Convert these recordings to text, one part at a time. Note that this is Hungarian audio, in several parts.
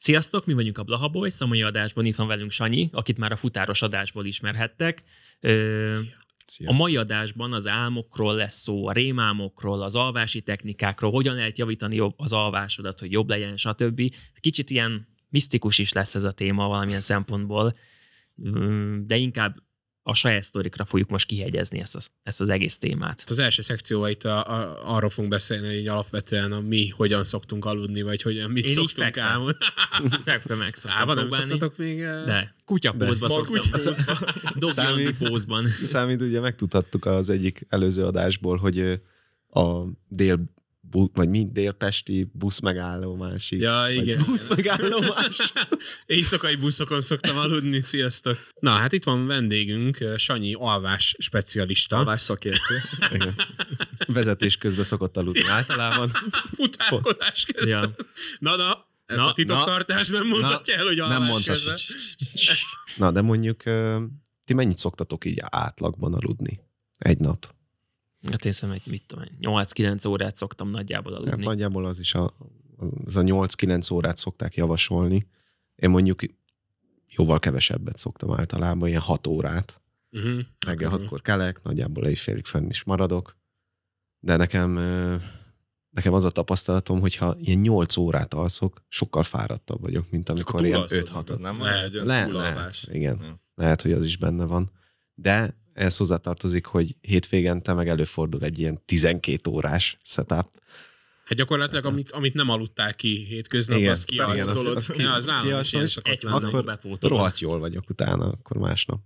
Sziasztok, mi vagyunk a Blaha Boys, a mai adásban itt van velünk Sanyi, akit már a futáros adásból ismerhettek. Ö, Szia. a mai adásban az álmokról lesz szó, a rémálmokról, az alvási technikákról, hogyan lehet javítani jobb az alvásodat, hogy jobb legyen, stb. Kicsit ilyen misztikus is lesz ez a téma valamilyen szempontból, de inkább a saját sztorikra fogjuk most kihegyezni ezt az, ezt az egész témát. Az első szekció itt a, a, arról fogunk beszélni, hogy alapvetően a mi hogyan szoktunk aludni, vagy hogyan mit Én szoktunk álmodni. Fekve meg szoktam Álba szoktatok még? De, kutyapózba szoktam. Only pózban. Számít, ugye megtudhattuk az egyik előző adásból, hogy a dél, bu, vagy mi, délpesti busz megállomásig. Ja, igen. Busz megállomás. Éjszakai buszokon szoktam aludni, sziasztok. Na, hát itt van vendégünk, eh, Sanyi alvás specialista. Alvás szakértő. Igen. Vezetés közben szokott aludni általában. Futárkodás közben. Ja. Na, na, ez Na, a titoktartás nem mondhatja el, hogy alvás Nem mondtad. közben. Na, de mondjuk ö, ti mennyit szoktatok így átlagban aludni? Egy nap. Hát én szerintem egy, mit tudom, én, 8-9 órát szoktam nagyjából Hát aludni. nagyjából az is a, az a 8-9 órát szokták javasolni. Én mondjuk jóval kevesebbet szoktam általában, ilyen 6 órát. Uh-huh. Reggel hatkor kelek, nagyjából egy félig fenn is maradok. De nekem, nekem az a tapasztalatom, hogyha ilyen 8 órát alszok, sokkal fáradtabb vagyok, mint amikor ilyen 5-6 nem? Lehet. Lehet, lehet, igen. Ja. Lehet, hogy az is benne van. De ez hozzátartozik, hogy hétvégente meg előfordul egy ilyen 12 órás setup. Hát gyakorlatilag, amit, amit nem aludtál ki hétköznap, Igen, az igen, az- kialszolod. az ki- Ja, az nálam is ilyen Egy Akkor. Rohadt jól vagyok utána, akkor másnap,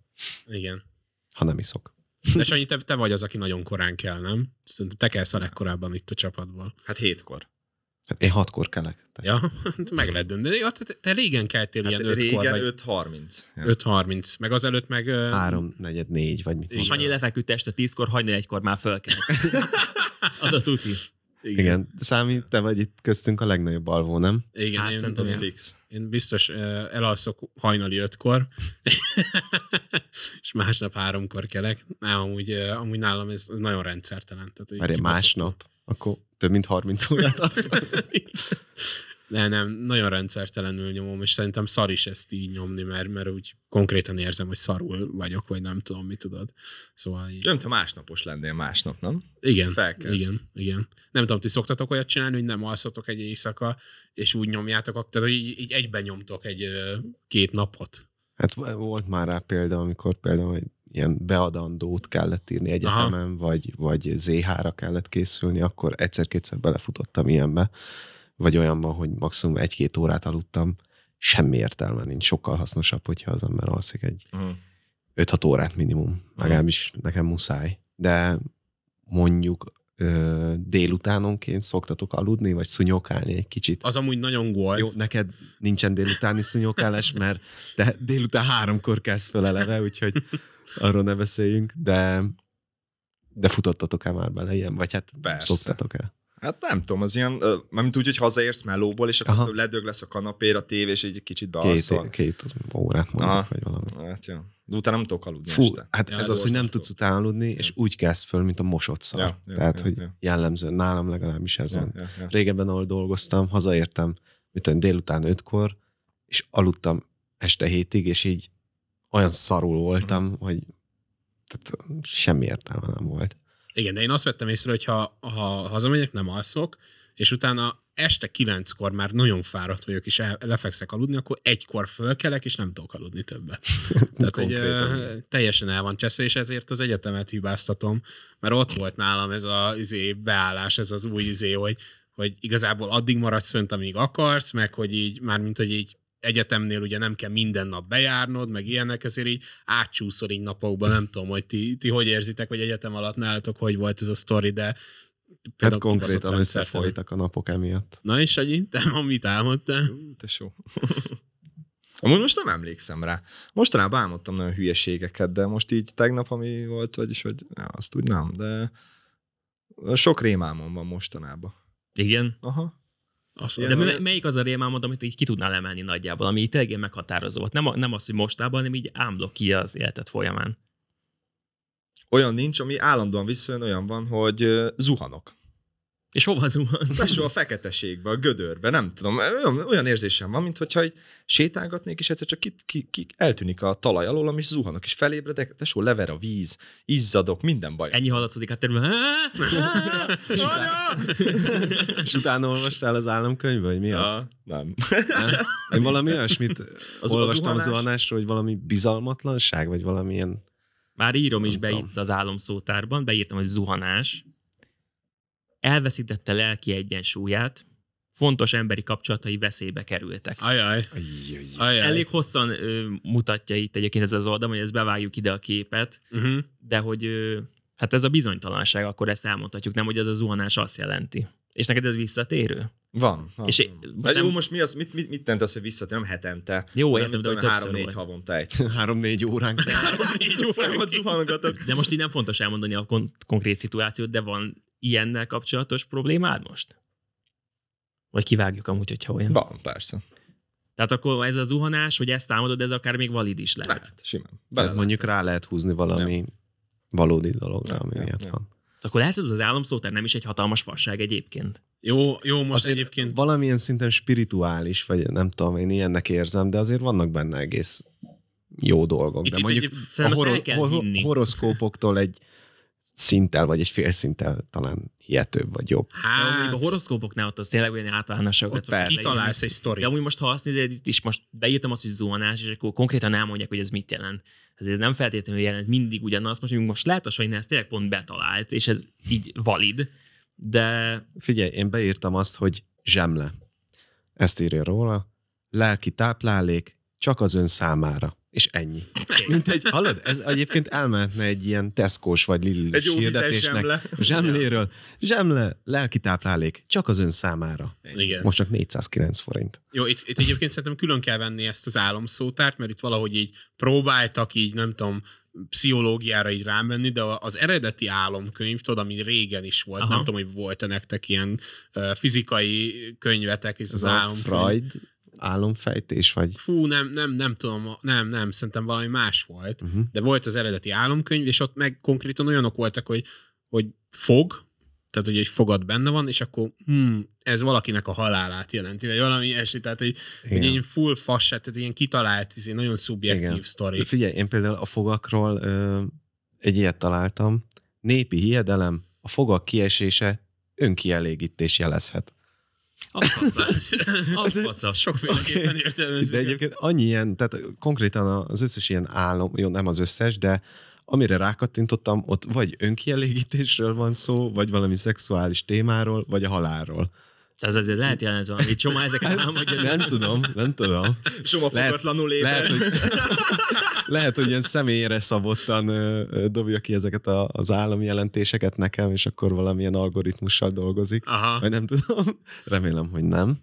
Igen. ha nem iszok. De Sanyi, te, te vagy az, aki nagyon korán kell, nem? Szerintem te kelsz a legkorábban itt a csapatból. Hát hétkor. Hát én hatkor kelek. Te. Ja, hát meg lehet dönteni. Ja, te, te régen keltél Hát ilyen 5 régen vagy 5.30. Ja. 5.30, meg azelőtt meg... Három, negyed, négy, vagy mit Igen. mondom. Sanyi lefeküdt este 10-kor, hajnal egykor már föl kell. Az a tuti. Igen, számít, te vagy itt köztünk a legnagyobb alvó, nem? Igen, Hát én, szerintem Az fix. én biztos ö, elalszok hajnali ötkor, és másnap háromkor kelek. Nem, amúgy, ö, amúgy nálam ez nagyon rendszertelen. Tehát, kibaszott- másnap, akkor több mint 30 órát alszol. Nem, nagyon rendszertelenül nyomom, és szerintem szar is ezt így nyomni, mert, mert úgy konkrétan érzem, hogy szarul vagyok, vagy nem tudom, mit tudod. Szóval így. Nem, te másnapos lennél másnap, nem? Igen, Felkelsz. igen, igen. Nem tudom, ti szoktatok olyat csinálni, hogy nem alszotok egy éjszaka, és úgy nyomjátok, tehát hogy így, így egyben nyomtok egy két napot. Hát volt már rá példa, amikor például egy ilyen beadandót kellett írni egyetemen, vagy, vagy ZH-ra kellett készülni, akkor egyszer-kétszer belefutottam ilyenbe, vagy olyanban, hogy maximum egy-két órát aludtam, semmi értelme nincs, sokkal hasznosabb, hogyha az ember alszik egy Uh-huh. 5-6 órát minimum, legalábbis nekem muszáj. De mondjuk ö, délutánonként szoktatok aludni, vagy szunyokálni egy kicsit. Az amúgy nagyon gold. Jó, neked nincsen délutáni szúnyogálás, mert te délután háromkor kezd fel eleve, úgyhogy arról ne beszéljünk, de de futottatok-e már bele ilyen, vagy hát Persze. szoktatok-e? Hát nem tudom, az ilyen, mármint úgy, hogy hazaérsz melóból, és Aha. akkor ledög lesz a kanapéra, a tévé, és egy kicsit Két, bealszol. két órát mondjuk, Aha. vagy valami. Hát jó. De utána nem tudok aludni Fú, este. hát Ja, ez ez az, hogy nem tudsz utána aludni, és úgy kezd föl, mint a mosott szar. Ja, ja, Tehát, ja, hogy ja. jellemzően nálam legalábbis ez van. Ja, ja, ja. Régebben, ahol dolgoztam, hazaértem, tudom, délután ötkor, és aludtam este hétig, és így olyan szarul voltam, hogy tehát semmi értelme nem volt. Igen, de én azt vettem észre, hogy ha, ha hazamegyek, nem alszok, és utána este kilenckor már nagyon fáradt vagyok, és el, lefekszek aludni, akkor egykor fölkelek, és nem tudok aludni többet. Tehát, hogy ö, teljesen el van cseszve, és ezért az egyetemet hibáztatom, mert ott volt nálam ez az izé, beállás, ez az új izé, hogy, hogy igazából addig maradsz fönt, amíg akarsz, meg hogy így, mármint, hogy így egyetemnél ugye nem kell minden nap bejárnod, meg ilyenek, ezért így átcsúszol így napokban, nem tudom, hogy ti, ti hogy érzitek, hogy egyetem alatt nálatok hogy volt ez a sztori, de Hát például kibaszott konkrétan összefolytak a napok emiatt. Na és Sanyi, te ma mit álmodtál? Ú, Tesó. Amúgy most nem emlékszem rá. Mostanában álmodtam nagyon hülyeségeket, de most így tegnap, ami volt, vagyis, hogy ja, azt úgy nem, de sok rémálmom van mostanában. Igen. Aha. Azt De me- melyik az a rémálmod, amit így ki tudnál emelni nagyjából, ami így tényleg meghatározó volt? Nem, a- nem az, hogy mostában, hanem így ámblok ki az életed folyamán. Olyan nincs, ami állandóan visszajön, olyan van, hogy zuhanok. És hova zuhan? Tesó a feketeségbe, a gödörbe, nem tudom. Olyan, olyan érzésem van, mintha egy sétálgatnék, és egyszer csak ki, ki, ki, eltűnik a talaj alól, és zuhanok, és felébredek, tesó, lever a víz, izzadok, minden baj. Ennyi hallatszódik a területen. És utána olvastál az államkönyvbe, hogy mi az? Ja, nem. Nem? Én valami olyasmit az olvastam a zuhanás? zuhanásról, hogy valami bizalmatlanság, vagy valamilyen... Már írom is be itt az álomszótárban, beírtam, hogy zuhanás. Elveszítette lelki egyensúlyát, fontos emberi kapcsolatai veszélybe kerültek. Ajaj, ajaj. Elég hosszan ö, mutatja itt egyébként ez az oldal, hogy ezt bevágjuk ide a képet, Uh-huh. de hogy ö, hát ez a bizonytalanság, akkor ezt elmondhatjuk, nem, hogy ez a zuhanás azt jelenti. És neked ez visszatérő? Van. van. És én- de jó, most mi az, mit, mit, mit tent az, hogy visszatér, nem hetente? Jó, értem, de hogy három-négy havonta egy. Három-négy óránk. Négy órámat zuhangatok. De most így nem fontos elmondani a kon- konkrét szituációt, de van ilyennel kapcsolatos problémád most? Vagy kivágjuk amúgy, hogyha olyan. Van, persze. Tehát akkor ez a zuhanás, hogy ezt támadod, ez akár még valid is lehet. Lehet, simán. Bele Tehát lehet. mondjuk rá lehet húzni valami valódi dologra, Ja, ami ja, miatt ja. van. Akkor lehet ez az államszótár nem is egy hatalmas fasság egyébként. Jó, jó, most Azért egyébként valamilyen szinten spirituális, vagy nem tudom, én ilyennek érzem, de azért vannak benne egész jó dolgok. Itt- de itt mondjuk egyéb- a horo- hinni. horoszkópoktól egy szinttel, vagy egy fél szinttel talán hihetőbb, vagy jobb. Hát, a horoszkópoknál ott az tényleg olyan általánosak. Kitalálsz egy De sztorit. amúgy most, ha azt nézed, itt is most beírtam azt, hogy zuhanás, és akkor konkrétan elmondják, hogy ez mit jelent. Ezért ez nem feltétlenül jelent mindig ugyanaz. Most mondjuk most lehet, hogy ez tényleg pont betalált, és ez így valid, de Figyelj, én beírtam azt, hogy zsemle. Ezt írja róla. Lelki táplálék csak az ön számára. És ennyi. Mint egy, hallod, ez egyébként elmehetne egy ilyen Tesco-s vagy Lidl Egy hirdetésnek. zsemle. Zsemléről. Zsemle, lelki táplálék csak az ön számára. Igen. Most csak 409 forint. Jó, itt, itt egyébként szerintem külön kell venni ezt az álomszótárt, mert itt valahogy így próbáltak így, nem tudom, pszichológiára így rámenni, de az eredeti álomkönyv, tudod, ami régen is volt, Aha. nem tudom, hogy volt-e nektek ilyen uh, fizikai könyvetek, ez az a álomkönyv. Freud álomfejtés, vagy... Fú, nem, nem, nem tudom, nem, nem, szerintem valami más volt. Uh-huh. de volt az eredeti álomkönyv, és ott meg konkrétan olyanok voltak, hogy, hogy fog, tehát hogy egy fogad benne van, és akkor hm, ez valakinek a halálát jelenti, vagy valami ilyesmi, tehát hogy Igen. ilyen full fasság, tehát ilyen kitalált, izé, nagyon szubjektív Igen. sztori. Figyelj, én például a fogakról ö, egy ilyet találtam. Népi hiedelem, a fogak kiesése önkielégítés jelezhet. az fasz. Az fasz. Sokféleképpen értelmezik. De egyébként annyi ilyen, tehát konkrétan az összes ilyen álom, jó, nem az összes, de amire rákattintottam, ott vagy önkielégítésről van szó, vagy valami szexuális témáról, vagy a halálról. Ez azért lehet jelent valami. Csoma ezeket álmodja. Nem tudom, nem tudom. Soma Lehet- fogatlanul éber. Lehet, hogy, lehet, hogy ilyen személyre szabottan dobja ki ezeket a, az államjelentéseket nekem, és akkor valamilyen algoritmussal dolgozik. Aha. Vagy nem tudom. Remélem, hogy nem.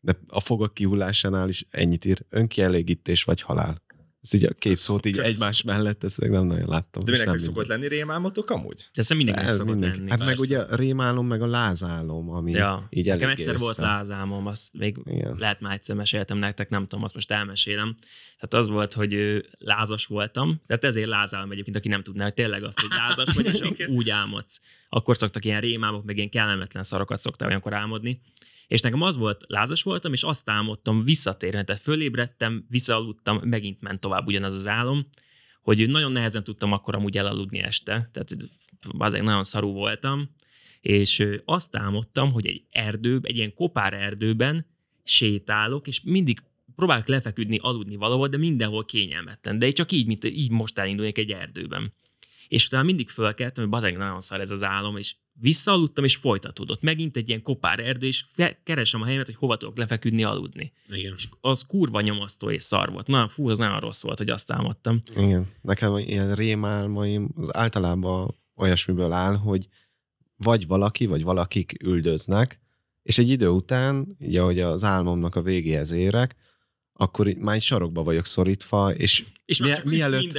De a fogak kihullásánál is ennyit ír. Önkielégítés vagy halál. Ez így a két szót így kösz. egymás mellett, ezt még nem nagyon láttam. De meg szokott lenni rémálmotok amúgy? De ez meg Ez szokott mindenki. lenni. Hát meg persze. ugye a rémálom, meg a lázálom, ami Ja. így Nekem egyszer volt lázálmom, azt még Igen. lehet már egyszer meséltem nektek, nem tudom, azt most elmesélem. Tehát az volt, hogy lázas voltam, tehát ezért lázálom egyébként, aki nem tudná, hogy tényleg az, hogy lázas vagy, és úgy álmodsz. Akkor szoktak ilyen rémálmok, meg ilyen kellemetlen szarokat szoktál olyankor álmodni. És nekem az volt, lázas voltam, és azt álmodtam visszatérni, tehát fölébredtem, visszaaludtam, megint ment tovább ugyanaz az álom, hogy nagyon nehezen tudtam akkor amúgy elaludni este, tehát azért nagyon szarú voltam, és azt álmodtam, hogy egy erdő, egy ilyen kopár erdőben sétálok, és mindig próbálok lefeküdni, aludni valahol, de mindenhol kényelmetlen. De így csak így, mint így most elindulnék egy erdőben. És utána mindig fölkeltem, hogy bazeg nagyon szar ez az álom, és visszaaludtam, és folytatódott. Megint egy ilyen kopár erdő, és fe- keresem a helyemet, hogy hova tudok lefeküdni, aludni. Igen. És az kurva nyomasztó és szar volt. Na, fú, az nagyon rossz volt, hogy azt álmodtam. Igen. Nekem ilyen rémálmaim az általában olyasmiből áll, hogy vagy valaki, vagy valakik üldöznek, és egy idő után, így ahogy az álmomnak a végéhez érek, akkor már egy sarokba vagyok szorítva, és És Mi- mielőtt-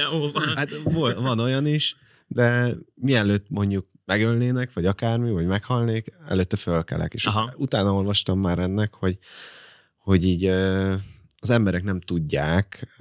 hát van olyan is, de mielőtt mondjuk megölnének, vagy akármi, vagy meghalnék, előtte fölkelek. És Aha. utána olvastam már ennek, hogy, hogy így az emberek nem tudják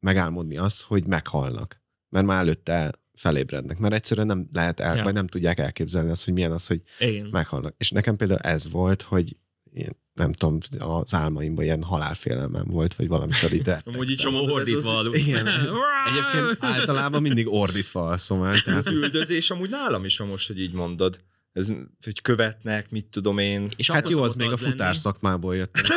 megálmodni azt, hogy meghalnak. Mert már előtte felébrednek, mert egyszerűen nem lehet el, Ja. vagy nem tudják elképzelni azt, hogy milyen az, hogy Igen. meghalnak. És nekem például ez volt, hogy én, nem tudom, az álmaimban ilyen halálfélelmem volt, vagy valami ide. Amúgy így csomó ordítva az- alud. Igen. Egyébként általában mindig ordítva alszom el. Tehát Az üldözés amúgy nálam is van most, hogy így mondod. Ez, hogy követnek, mit tudom én. És Hát jó, az még a lenni- futás szakmából jöttek.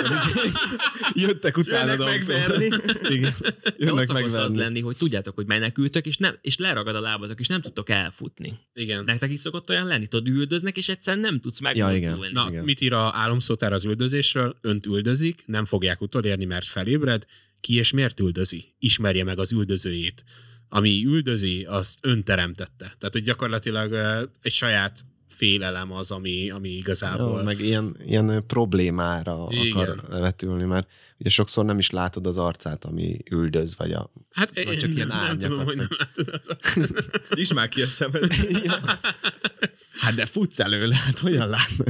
Jöttek utána. Jönnek megverni. Igen. Jönnek szokott az megverni. lenni, hogy tudjátok, hogy menekültök, és, nem, és leragad a lábatok, és nem tudtok elfutni. Igen. Nektek is szokott olyan lenni, tudod, üldöznek, és egyszerűen nem tudsz megmozdulni. Na, Igen. mit ír a álomszótár az üldözésről? Önt üldözik, nem fogják utolérni, mert felébred. Ki és miért üldözi? Ismerje meg az üldözőjét. Ami üldözi, azt ön teremtette. Tehát, hogy gyakorlatilag egy saját félelem az, ami, ami igazából... Ja, meg ilyen, ilyen problémára Igen. akar vetülni, mert ugye sokszor nem is látod az arcát, ami üldöz, vagy a... Hát Vagy én csak ilyen nem, nem tudom, hogy nem látod az Is már ki a szemed. Hát de futsz előle, hát hogyan látod?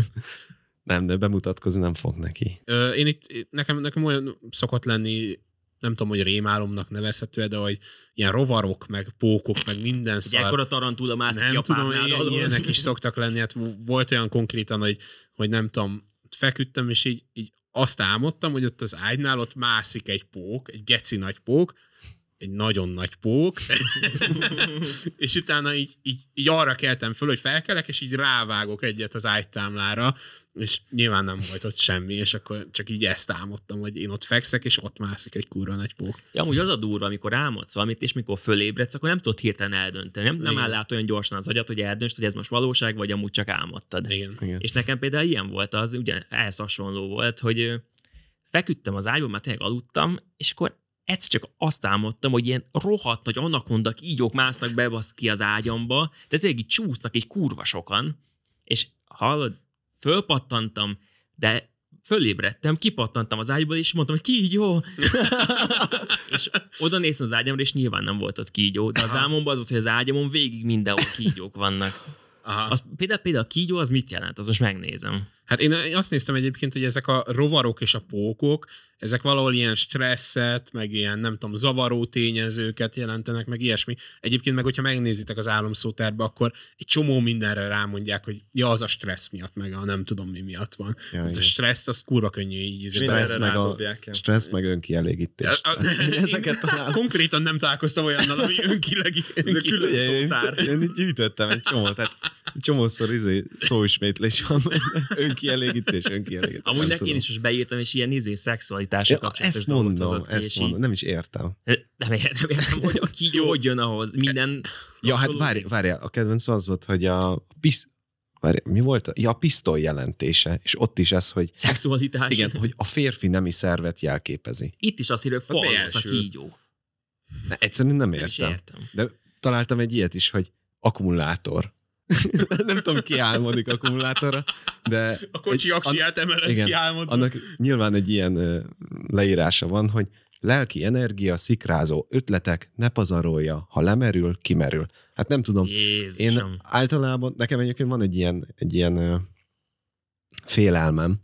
Nem, de bemutatkozni nem fog neki. Ö, Én itt, nekem, nekem olyan szokott lenni, nem tudom, hogy rémálomnak nevezhető de hogy ilyen rovarok, meg pókok, meg minden szar. ekkora tarantula mászik nem ki a tudom, ilyen, ilyenek is szoktak lenni. Hát volt olyan konkrétan, hogy, hogy nem tudom, feküdtem, és így, így azt álmodtam, hogy ott az ágynál ott mászik egy pók, egy geci nagy pók, egy nagyon nagy pók, és utána így, így, így arra keltem föl, hogy felkelek, és így rávágok egyet az ágytámlára, és nyilván nem volt ott semmi, és akkor csak így ezt álmodtam, hogy én ott fekszek, és ott mászik egy kurva nagy pók. Ja, amúgy az a durva, amikor álmodsz valamit, és mikor fölébredsz, akkor nem tudod hirtelen eldönteni. Nem, nem Igen. áll át olyan gyorsan az agyat, hogy eldöntsd, hogy ez most valóság, vagy amúgy csak álmodtad. Igen. Igen. És nekem például ilyen volt az, ugye ehhez hasonló volt, hogy feküdtem az ágyban, már tényleg aludtam, és akkor egyszer csak azt álmodtam, hogy ilyen rohadt nagy anakonda kígyók másznak be basz ki az ágyamba, tehát tényleg így csúsznak egy kurva sokan, és hallod, fölpattantam, de fölébredtem, kipattantam az ágyból, és mondtam, hogy kígyó! és oda néztem az ágyamra, és nyilván nem volt ott kígyó, de az álmomban az volt, hogy az ágyamon végig mindenhol kígyók vannak. Aha. Az, például, például a kígyó az mit jelent? Az most megnézem. Hát én azt néztem egyébként, hogy ezek a rovarok és a pókok, ezek valahol ilyen stresszet, meg ilyen, nem tudom, zavaró tényezőket jelentenek, meg ilyesmi. Egyébként meg, hogyha megnézitek az álomszótárba, akkor egy csomó mindenre rámondják, hogy ja, az a stressz miatt, meg a nem tudom mi miatt van. Ja, Ez a igen. stresszt, az kurva könnyű így. Stressz meg a- ja. Stressz meg önkielégítés. A- a- Ezeket én találom. Konkrétan nem találkoztam olyannal, ami önkileg. Ez a külön Ugye, én, szótár. én így gyűjtöttem egy csomót, tehát csomószor izé, szóismétlés van, önkielégítés, önkielégítés. Amúgy nem neki én tudom. is most beírtam, és ilyen izé szexualitása Ja, kapcsolatos ezt mondom, ezt és így- mondom, nem is értem. Nem értem, nem értem, hogy a kígyó hogy jön ahhoz. Minden Ja, hát várj, várjál, a kedvenc az volt, hogy a pisz... Várj, mi volt? Ja, a pisztoly jelentése, és ott is ez, hogy Szexualitás. igen, hogy a férfi nemi szervet jelképezi. Itt is azt írja, hogy falvasz a kígyó. Ne, egyszerűen nem Nem értem. értem. De találtam egy ilyet is, hogy akkumulátor. nem tudom, ki álmodik akkumulátorra, de A kocsi aksiát emelet igen, kiálmodva. annak nyilván egy ilyen leírása van, hogy lelki energia, szikrázó ötletek, ne pazarolja, ha lemerül, kimerül. Hát nem tudom, Jézusom. én általában, nekem egyébként van egy ilyen, egy ilyen félelmem,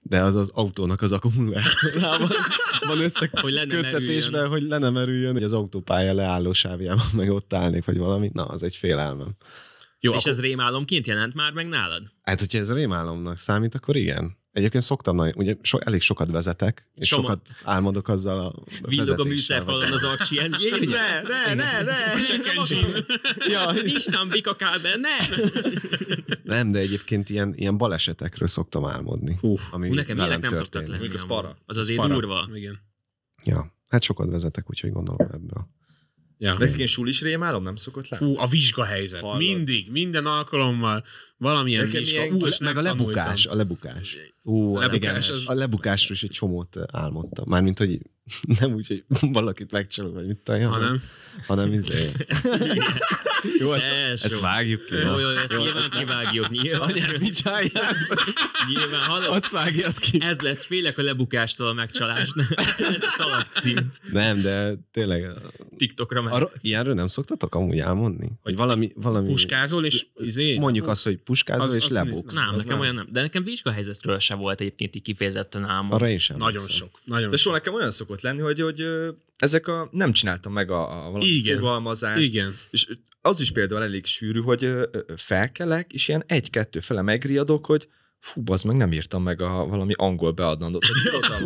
de az az autónak az akkumulátorában van összeköttetésben, hogy le ne merüljön, hogy az autópálya leálló sávjában meg ott állnék, vagy valami. Na, az egy félelmem. Jó, És akkor ez rémálomként jelent már meg nálad? Hát, hogyha ez rémálomnak számít, akkor igen. Egyébként szoktam, nagyon, ugye so, elég sokat vezetek, és Soma- sokat álmodok azzal a, a Villog a műszerfalon az aksi, Ne, ne, ne, ne. Check nem engine. Ja. Nincs nem bik a kábel, ne! Nem, de egyébként ilyen, ilyen balesetekről szoktam álmodni. Hú, Ami Hú, nekem ilyenek nem szoktak lenni. Az. Az azért durva. Igen. Ja, hát sokat vezetek, úgyhogy gondolom ebből. Ja. Nekik én sulis rémálom nem szokott lenni? Fú, a vizsgahelyzet. Hallod. Mindig, minden alkalommal valamilyen Nekem ilyen- Ú, Meg a lebukás, a lebukás. Ú, a Lebukás, az- A lebukásról is egy csomót álmodtam. Mármint, hogy nem úgy, hogy valakit megcsalok, vagy mit tudom, Hanem, hanem izé. Jó, ezt, Tesó. ezt vágjuk ki. Jó, jó, ezt nyilván kivágjuk, nyilván. Anyád picsáját, Nyilván, hallod? azt vágjad ki. Ez lesz, félek a lebukástól a megcsalásnál. Ez a szalagcím. Nem, de tényleg TikTokra meg. Arra, ilyenről nem szoktatok amúgy elmondni? Hogy valami, valami Puskázol, és izé... mondjuk azt, hogy puskázol Az- és lebuksz. Nem, Az nekem olyan nem. De nekem vizsgahelyzetről se volt egyébként így kifejezetten álmom. Arra én sem. Nagyon emlékszem. sok. Nagyon De sok. soha nekem olyan szokott lenni, hogy, hogy ezek a, nem csináltam meg a, a valami Igen. fogalmazást, Igen. és az is például elég sűrű, hogy felkelek, és ilyen egy-kettő fele megriadok, hogy fú, az meg nem írtam meg a valami angol beadandót.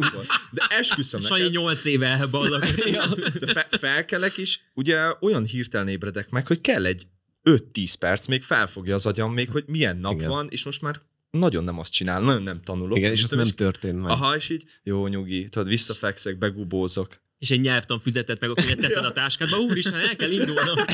De esküszöm Sanyi neked, 8 éve elballak. de fe, felkelek, és ugye olyan hirtelen ébredek meg, hogy kell egy 5-10 perc, még felfogja az agyam még, hogy milyen nap Igen. van, és most már nagyon nem azt csinál, nagyon nem tanulok. Igen, és ez Tudom, nem történt meg. Aha, és így, jó nyugi, tudod, visszafekszek, begubózok. és egy nyelvtan füzetet meg, akkor teszed a táskádba, úristen, el kell indulnom.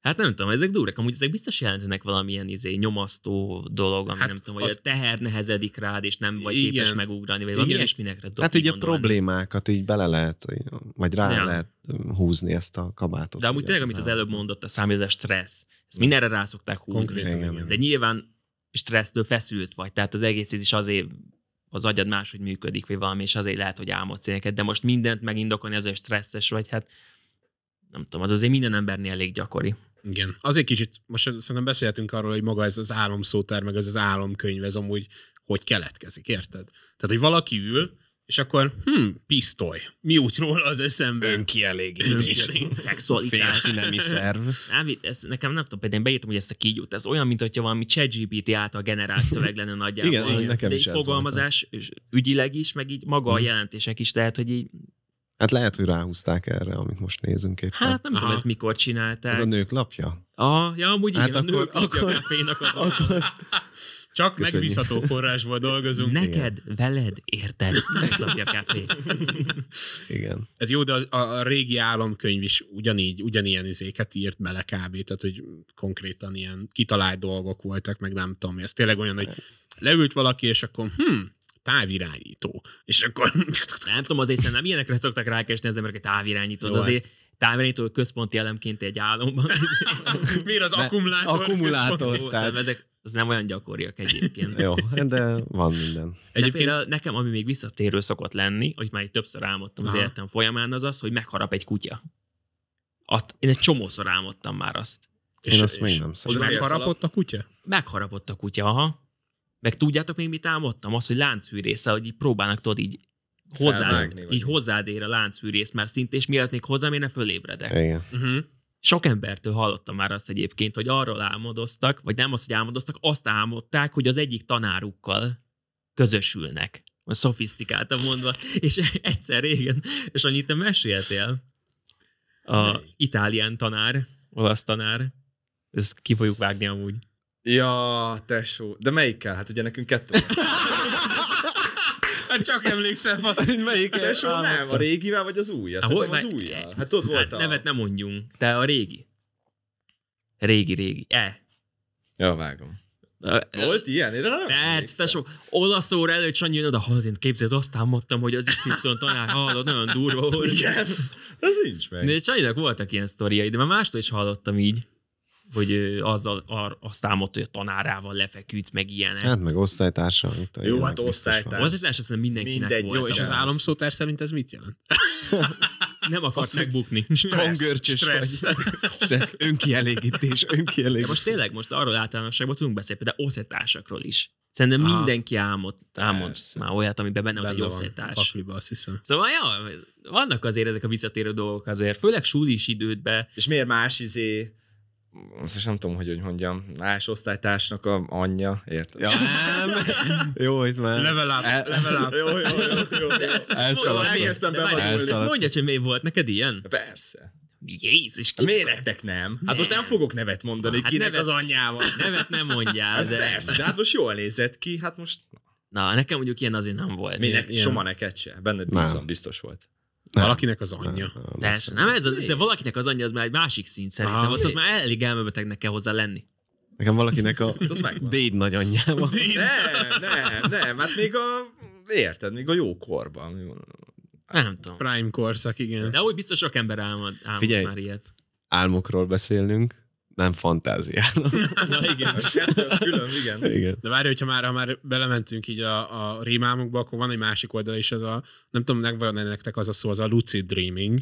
Hát nem tudom, ezek durák, amúgy ezek biztos jelentenek valamilyen izé, nyomasztó dolog, ami Hát nem tudom, hogy az- a teher nehezedik rád, és nem vagy Igen. képes megugrani, vagy valami ilyesminekre Hát így a problémákat így bele lehet, vagy rá Ja. lehet húzni ezt a kabátot. De amúgy tényleg, amit az előbb mondott, a számít, ez a stressz. Ezt mindenre rá szokták húzni. Konkrétan, Igen. igen. De nyilván stressztől feszült vagy, tehát az egész ez is azért az agyad máshogy működik, vagy valami, és azért lehet, hogy álmodsz ilyeneket, de most mindent megindokolni azért stresszes vagy, hát nem tudom, az azért minden embernél elég gyakori. Igen. Azért kicsit, most szerintem beszéltünk arról, hogy maga ez az álomszótár, meg ez az álomkönyv, ez amúgy hogy keletkezik, érted? Tehát, hogy valaki ül, és akkor, hm, pisztoly. Mi úgy róla az eszembe? Önkielégítés. Szexualitás. Férfi nemi szerv. Nem, ez nekem nem tudom, például én beírtam, hogy ezt a kígyót, ez olyan, mint hogyha valami ChatGPT által generált szöveg lenne nagyjából. Igen, igen, nekem De is így fogalmazás és ügyileg is, meg így maga a Mhm. jelentések is, tehát, hogy így, Hát lehet, hogy ráhúzták erre, amit most nézünk éppen. hát nem tudom, Aha. ez mikor csinálták. Ez a nők lapja? Ah, ja, amúgy igen, Hát a akkor- nők akkor, akkor- kafénak az Akkor Csak Köszönjük. megbízható forrásból dolgozunk. Neked, veled, érted? Napja kávé. igen. Hát jó, de a, a régi álomkönyv is ugyanígy, ugyanilyen izéket írt bele kb. Tehát, hogy konkrétan ilyen kitalált dolgok voltak, meg nem tudom, ez tényleg olyan, hogy leült valaki, és akkor hm, távirányító. És akkor Nem tudom, azért szerintem ilyenekre szoktak rákesni az emberek, hogy távirányító, az Jó, azért távirányító központi elemként egy álomban. miért az De akkumulátor? akkumulátor. Jó, Tehát- ezek az nem olyan gyakoriak egyébként. Jó, de van minden. Egyébként például nekem, ami még visszatérő szokott lenni, hogy már többször álmodtam az Aha. életem folyamán, az az, hogy megharap egy kutya. At, én egy csomószor álmodtam már azt. Én azt még nem szeretem. meg- megharapott a kutya? Megharapott a kutya, aha. Meg tudjátok még mit álmodtam? Az, hogy láncfűrésze, hogy így próbálnak tudod így hozzá, Felvágni, vagy így hozzád ér a láncfűrész már szint, és mielőtt még hozzám érne, fölébredek. Igen. Uh-huh. Sok embertől hallottam már azt egyébként, hogy arról álmodoztak, vagy nem az, hogy álmodoztak, azt álmodták, hogy az egyik tanárukkal közösülnek. Szofisztikáltan mondva. És egyszer régen, és annyit te meséltél. A itálián tanár, olasz tanár. Ezt ki fogjuk vágni amúgy. Ja, tesó. De melyikkel? Hát ugye nekünk kettő. Hát csak emlékszem, Melyik Tesó nem, a régivel vagy az újjal? Há, Szerintem hogy az meg- újjal. Hát ott volt Hát a... nevet nem mondjunk. Te a régi. Régi, régi. E. Ja, vágom. A- Volt ilyen? Én nem Persze, tesó, olasz óra előtt Sanyi jön oda, hallod, én képzeld, azt álmodtam, hogy az XY tanár, hallod, nagyon durva volt. Igen. Ez nincs meg. De Sanyinak voltak ilyen sztoriai, de már mástól is hallottam így, hogy azzal, ar, azt álmodta, hogy a tanárával lefeküdt, meg ilyenek. Hát meg osztálytársa. A Jó, hát osztálytárs. Az egy azt hiszem mindenkinek Mindegy, volt. Jó, és az amúgy. álomszótár szerint ez mit jelent? Nem meg- megbukni. Kongörcsös stressz. vagy. Stressz, önkielégítés, De önkielégítés. most tényleg, most arról általánosságban tudunk beszélni, például osztálytársakról is. Szerintem Aha. mindenki álmod, álmod már olyat, amiben benne, benne van egy osztálytárs. pakliba, azt hiszem. Szóval, ja, vannak azért ezek a visszatérő dolgok azért, főleg sulis idődben. És miért más izé most nem tudom, hogy hogy mondjam, más osztálytársnak a anyja, érted? Ja, nem. Jó, itt már. Level up, El- level up. Jó, jó, jó, jó. Ezt- Elszaladtam. Elkezdtem bevadulni. ezt mondja, hogy mi volt neked ilyen? Persze. Jézus, ki? Miért nektek nem? Hát most nem fogok nevet mondani, hogy Hát kinek nevet- az anyjával. Nevet nem mondjál, Hát de... persze, de hát most jól nézett ki, hát most Na, nekem mondjuk ilyen azért nem volt. minek, ilyen- Soma neked se. Benned Nem. bízom, biztos volt. Nem. Valakinek az anyja. Persze, nem ez, az, ez valakinek az anyja az már egy másik szint szerintem, Aha. ott az már elég elmebetegnek kell hozzá lenni. Nekem valakinek a megvan. déd nagyanyjával. Nem, nem, nem, hát még a, érted, még a jó korban. Nem tudom. Prime korszak, igen. De úgy biztos sok ember álmod, álmod Figyelj. már ilyet. Álmokról beszélünk, nem fantáziáról. Na igen. A kettő az külön, igen. Igen. De várj, hogyha már, ha már belementünk így a, a rémálmokba, akkor van egy másik oldal is, ez a, nem tudom, megvan nektek az a szó, az a lucid dreaming,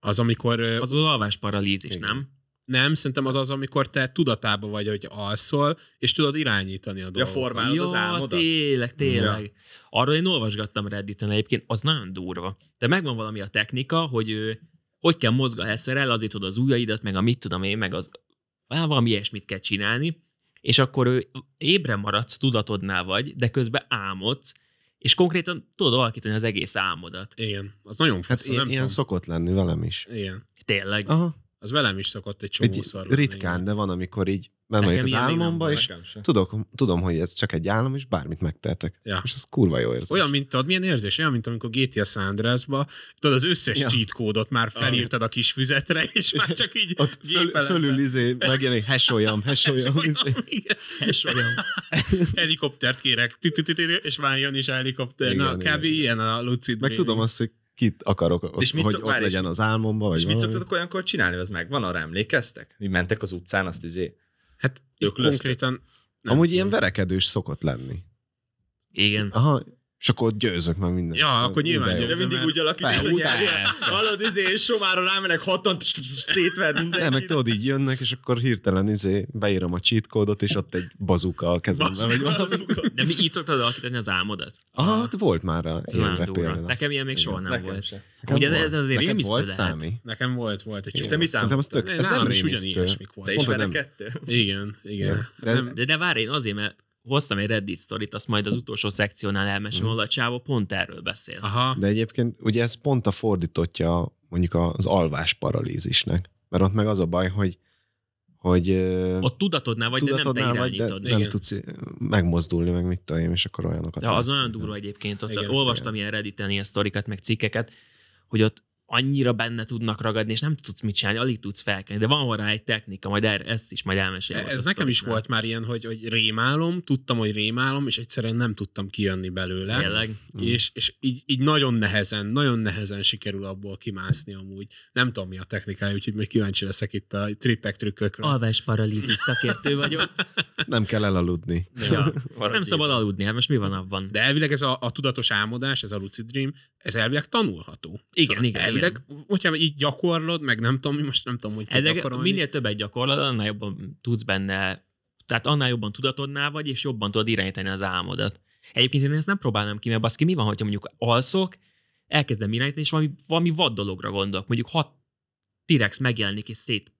Az, amikor... Az az alvásparalízis, Igen. nem? Nem, szerintem az az, amikor te tudatában vagy, hogy alszol, és tudod irányítani a Ja, dolgokat. formálod az álmodat. tényleg, tényleg. Arról én olvasgattam Redditen egyébként, az nagyon durva. De megvan valami a technika, hogy ő, hogy kell mozgalásszerrel, elazítod az ujjaidat, meg a mit tudom én, meg az á, valami ilyesmit kell csinálni, és akkor ő ébre maradsz, tudatodnál vagy, de közben álmodsz, és konkrétan tudod alakítani az egész álmodat. Igen, az nagyon Hát fasz, ilyen, nem ilyen tudom. szokott lenni velem is. Igen, Tényleg. Aha, az velem is szokott egy egy csomószor. lenni, ritkán, de van, amikor így bemegyek az álmomba, és tudok, tudom, hogy ez csak egy álom, és bármit megtehetek. Ja. És ez kurva jó érzés. Olyan, mint tudod, milyen érzés? Olyan, mint amikor GTA San Andreasba, tudod, az összes Ja. cheat kódot már felírtad a kis füzetre, és már csak így Ott föl, fölül izé megjelenik hesolyam, hesolyam. izé. Igen. Olyan. Helikoptert kérek, és váljon is a helikopter. Na, kb. ilyen a Lucid Meg tudom azt, hogy kit akarok, ott, És mit hogy szok- ott legyen mit- az álmomba, vagy És mit valami. szoktatok olyankor csinálni, az meg van arra emlékeztek? Mi mentek az utcán, azt izé. Hát konkrétan... nem Amúgy tudom. ilyen verekedős szokott lenni. Igen. Aha, és akkor ott győzök meg mindent. Ja, akkor nyilván jó. De mindig mert- úgy Persze, hogy hallod, izé, és somára rámenek hatan, szétver Nem, meg tudod, így jönnek, és akkor hirtelen izé, beírom a cheat kódot, és ott egy bazuka a kezemben, vagy valami. De mi így szoktad alakítani az álmodat? Aha, hát volt már a Ez ilyenre példa. Nekem ilyen még soha nem volt. Ugye ez- volt. ez azért rémisztő volt lehet. számi? Nekem volt, volt egy És te mit Szerintem az tök, ez nem nálam is rémisztő. ugyanilyesmik Te is verekedtél? Igen, igen. De- De, de várj, én azért, mert hoztam egy Reddit sztorit, azt majd az utolsó szekciónál elmesélem, ahol a csávó pont erről beszél. Aha. De egyébként ugye ez pont a fordítottja mondjuk az alvás paralízisnek. Mert ott meg az a baj, hogy hogy Ott tudatodnál vagy, de nem te tudatodnál vagy, de irányítod. nem Igen. tudsz megmozdulni, meg mit tudom én, és akkor olyanokat. De az nagyon durva egyébként. Ott Igen, olvastam ilyen Redditen ilyen sztorikat, meg cikkeket, hogy ott annyira benne tudnak ragadni, és nem tudsz mit csinálni, alig tudsz felkelni. De van rá egy technika, majd er, ezt is majd elmesélem. Ez nekem is volt már ilyen, hogy, hogy rémálom, tudtam, hogy rémálom, és egyszerűen nem tudtam kijönni belőle. Tényleg. És, és így, így nagyon nehezen, nagyon nehezen sikerül abból kimászni amúgy. Nem tudom, mi a technikája, úgyhogy még kíváncsi leszek itt a trippek trükkökről. Alvás paralízis szakértő vagyok. Nem kell elaludni. Ja. Nem szabad aludni, hát most mi van abban? De elvileg ez a, a tudatos álmodás, ez a lucid dream, ez elvileg tanulható. Igen, igen, Elvileg, hogyha így gyakorlod, meg nem tudom, mi most nem tudom, hogy Ezek, gyakorolni. minél többet gyakorlod, annál jobban tudsz benne, tehát annál jobban tudatodnál vagy, és jobban tudod irányítani az álmodat. Egyébként én ezt nem próbálnám ki, mert baszki, mi van, hogyha mondjuk alszok, elkezdem irányítani, és valami, valami vad dologra gondolok. Mondjuk hat T-rex megjelenik, és szét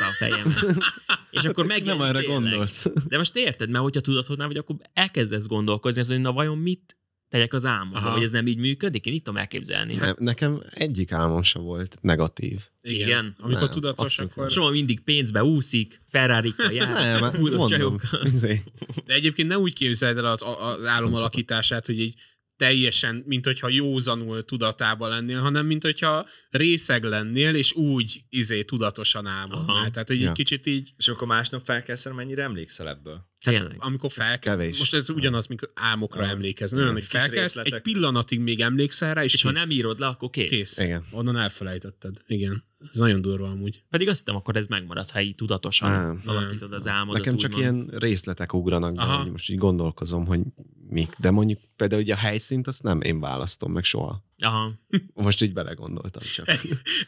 a fejem. és akkor Nem megjelenik erre tényleg. gondolsz. De most érted, mert hogyha tudatodnál vagy, akkor elkezdesz gondolkozni, az, hogy na vajon mit tegyek az álmodba, Aha. hogy ez nem így működik, én itt tudom elképzelni. Ne- Nekem egyik álmom sem volt negatív. Igen. Igen. Amikor Nem, tudatos, akkor... Soha mindig pénzbe úszik, ferrari jár, Nem, hát mondom. Izé, De egyébként ne úgy képzeld el az, az álom alakítását, hogy így teljesen, mint hogyha józanul tudatában lennél, hanem mint hogyha részeg lennél, és úgy izé tudatosan álmodnál. Tehát, hogy Ja. egy kicsit így, És akkor másnap felkelsz, mennyire emlékszel ebből? Tényleg. amikor fel Kevés. Most ez ugyanaz, mint álmokra emlékezni. Olyan, hogy felkelsz, egy pillanatig még emlékszel rá, és, És ha kész. nem írod le, akkor kész. kész. Igen. Onnan elfelejtetted. Igen. Ez nagyon durva amúgy. Pedig azt hittem, akkor ez megmarad, ha így tudatosan Nem. alakítod az álmodat. Nekem csak úgymond. ilyen részletek ugranak be, Aha. hogy most így gondolkozom, hogy mik. De mondjuk például ugye a helyszínt azt nem én választom meg soha. Aha. Most így belegondoltam csak.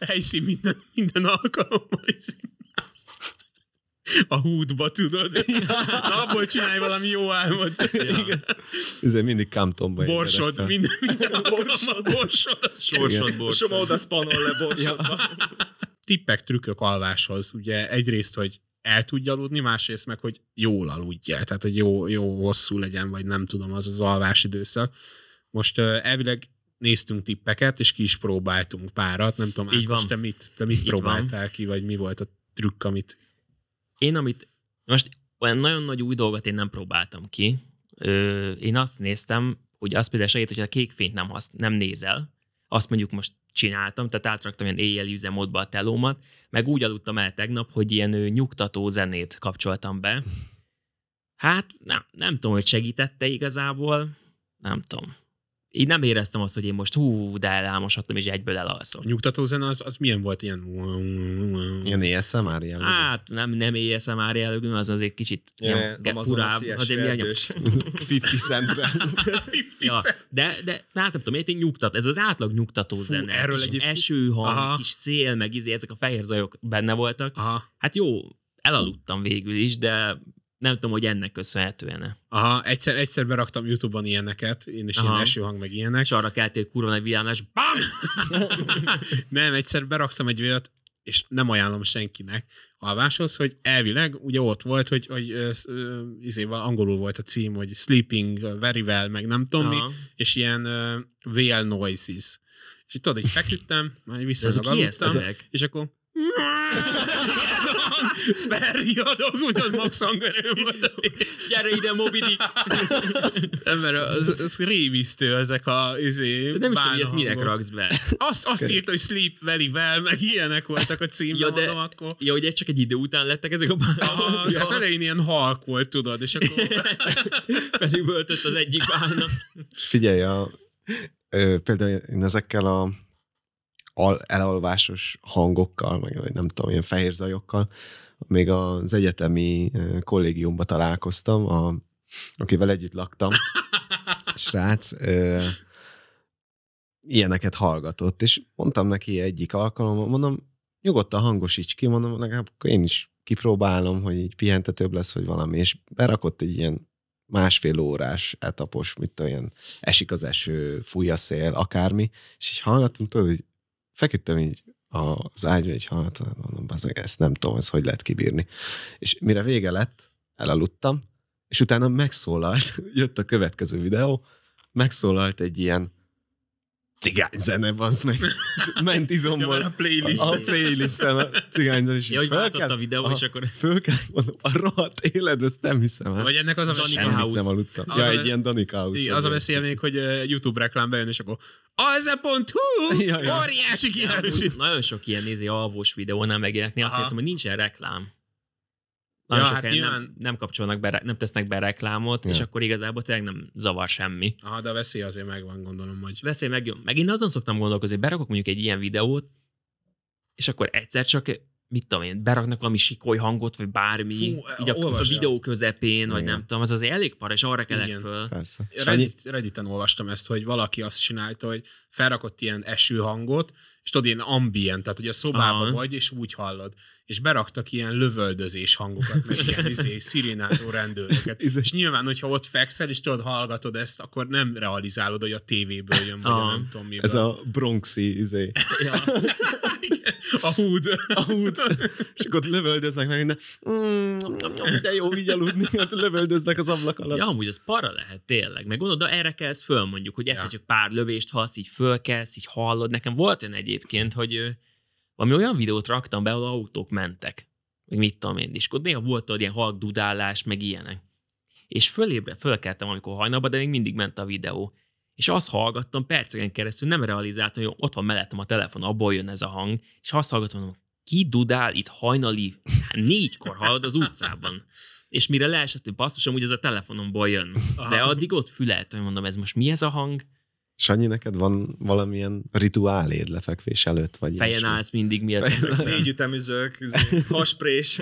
Helyszín minden, minden alkalommal. A húdba, tudod? Na, abból csinálj valami jó álmot. Ja. Ezért mindig Camptonba Borsod, fel. minden, minden alkalommal borsod. Az Sorsod, Igen. borsod. Soma oda spanol le borsodba. Tippek, trükkök alváshoz. Ugye egyrészt, hogy el tudj aludni, másrészt meg, hogy jól aludjál. Tehát, hogy jó, jó hosszú legyen, vagy nem tudom, az az alvás időszak. Most uh, elvileg néztünk tippeket, és ki is próbáltunk párat. Nem tudom, Így Ákos, van. te mit, te mit Így próbáltál ki, vagy mi volt a trükk, amit... Én, amit most olyan nagyon nagy új dolgot én nem próbáltam ki. Ö, én azt néztem, hogy az például segít, hogy a kék fényt nem, hasz, nem nézel, azt mondjuk most csináltam, tehát átraktam ilyen éjjeli üzemmódba a telómat, meg úgy aludtam el tegnap, hogy ilyen ö, nyugtató zenét kapcsoltam be. Hát nem, nem tudom, hogy segítette igazából, nem tudom. Így nem éreztem azt, hogy én most hú, de elámoshattam, és egyből elalszom. A nyugtató zene az, az milyen volt? Ilyen... Ilyen ASMR jellegű. Hát nem, nem ASMR jellegű, az azért kicsit Ja, ilyen nem azon a furább, azért milyen erdős. 50 centben. 50 Ja, de, de hát nem tudom, én nyugtat, ez az átlag nyugtató Fú, zene. erről kis egyébként- esőhang, Aha. kis szél, meg izé, ezek a fehér zajok benne voltak. Aha, Hát jó, elaludtam végül is, de nem tudom, hogy ennek köszönhetően. aha, egyszer, egyszer beraktam YouTube-on ilyeneket, én is Aha. ilyen esőhang, meg ilyenek. És arra keltél kurva nagy villámlás, BAM! nem, egyszer beraktam egy videót, és nem ajánlom senkinek alváshoz, hogy elvileg ugye ott volt, hogy, hogy izéval angolul volt a cím, hogy Sleeping Very Well, meg nem tudom mi, és ilyen uh, whale noises. És itt tudod, így feküdtem, majd De viszonylag aludtam, és akkor Felriadok, tudod, max hangerőm volt. Gyere ide, Moby Dick! Nem, mert az, az rémisztő ezek a izé, De nem is tudom, ilyet minek raksz be. Azt, azt írta, hogy Sleep Very Well, meg ilyenek voltak a címben, Ja, de- mondom, akkor... Ja, hogy ez csak egy idő után lettek ezek a Aha, ja. Az elején ilyen halk volt, tudod, és akkor... Felüvöltött az egyik bálna. Figyelj, a, ö, például én ezekkel a al, elalvásos hangokkal, meg nem tudom, ilyen fehér zajokkal, még az egyetemi ö, kollégiumban találkoztam, a, akivel együtt laktam, srác, ö, ilyeneket hallgatott, és mondtam neki egyik alkalommal, mondom, nyugodtan hangosíts ki, mondom, legalább én is kipróbálom, hogy így pihentetőbb lesz, vagy valami, és berakott egy ilyen másfél órás etapos, mit tudom, ilyen esik az eső, fúj a szél, akármi, és így hallgattam, tudod, hogy feküdtem így az ágyba, így hallgattam, mondom, bazeg, ezt nem tudom, ez hogy lehet kibírni. És mire vége lett, elaludtam, és utána megszólalt, jött a következő videó, megszólalt egy ilyen cigányzene, az meg, ment Ja, izomból mert a playlist. a playlisten a cigányzene, Ja, hogy föl váltott kell- a videó, és akkor Föl kell, mondom, a rohadt éled, ezt nem hiszem el. Vagy ennek az a Danica Semmit House. nem aludtam. Az ja, a- egy ilyen Danica House. Igen, az a beszél még, hogy YouTube reklám bejön, és akkor az.hu, Ja, ja. óriási kiárusít. nagyon sok ilyen nézi alvós videónál megjelenni, azt hiszem, hogy nincsen reklám. Nagyon Ja, ja, hát nyilván- nem, nem kapcsolnak be, nem tesznek be reklámot, Ja. és akkor igazából tényleg nem zavar semmi. Aha, de a veszély azért megvan, gondolom, hogy... Veszély meg, meg én azon szoktam gondolkozni, hogy berakok mondjuk egy ilyen videót, és akkor egyszer csak, mit tudom én, beraknak valami sikoly hangot, vagy bármi, Fú, így a, a olvasd el. videó közepén, vagy Igen. nem tudom, az azért elég par, és arra kelek Igen. föl. Persze. Reddit, Redditen olvastam ezt, hogy valaki azt csinálta, hogy felrakott ilyen esőhangot, és tudod, ilyen ambient, tehát hogy a szobában Aha. vagy, és úgy hallod. És beraktak ilyen lövöldözés hangokat, meg ilyen izé, szirénázó rendőröket. Izé- És nyilván, hogyha ott fekszel, és tudod, hallgatod ezt, akkor nem realizálod, hogy a tévéből jön, vagy a nem tudom miből. ez a Bronxi izé. Ja. Igen, a húd. A húd. És akkor ott lövöldöznek meg minden. Mm, de jó így aludni, hát lövöldöznek az ablak alatt. Ja, amúgy az para lehet tényleg. Meg gondolod, de erre kelsz föl mondjuk, hogy egyszer Ja. csak pár lövést hasz, így fölkelsz, így hallod. Nekem volt olyan egyébként, hogy valami olyan videót raktam be, ahol autók mentek. Meg mit tudom én, és akkor néha volt ott ilyen halk dudálás, meg ilyenek. És fölébre, fölkeltem, amikor hajnalban, de még mindig ment a videó. És azt hallgattam perceken keresztül, nem realizáltam, hogy ott van mellettem a telefon, abból jön ez a hang, és azt hallgatom, hogy ki dudál itt hajnali, hát négykor hallod az utcában. És mire leesett, hogy basszus, amúgy ez a telefonomból jön. De addig ott füleltem, hogy mondom, ez most mi ez a hang? Sanyi, neked van valamilyen rituáléd lefekvés előtt? Vagy Fejen ilyesmi? állsz mindig, miért. Négy ütemüzők, izé, hasprés.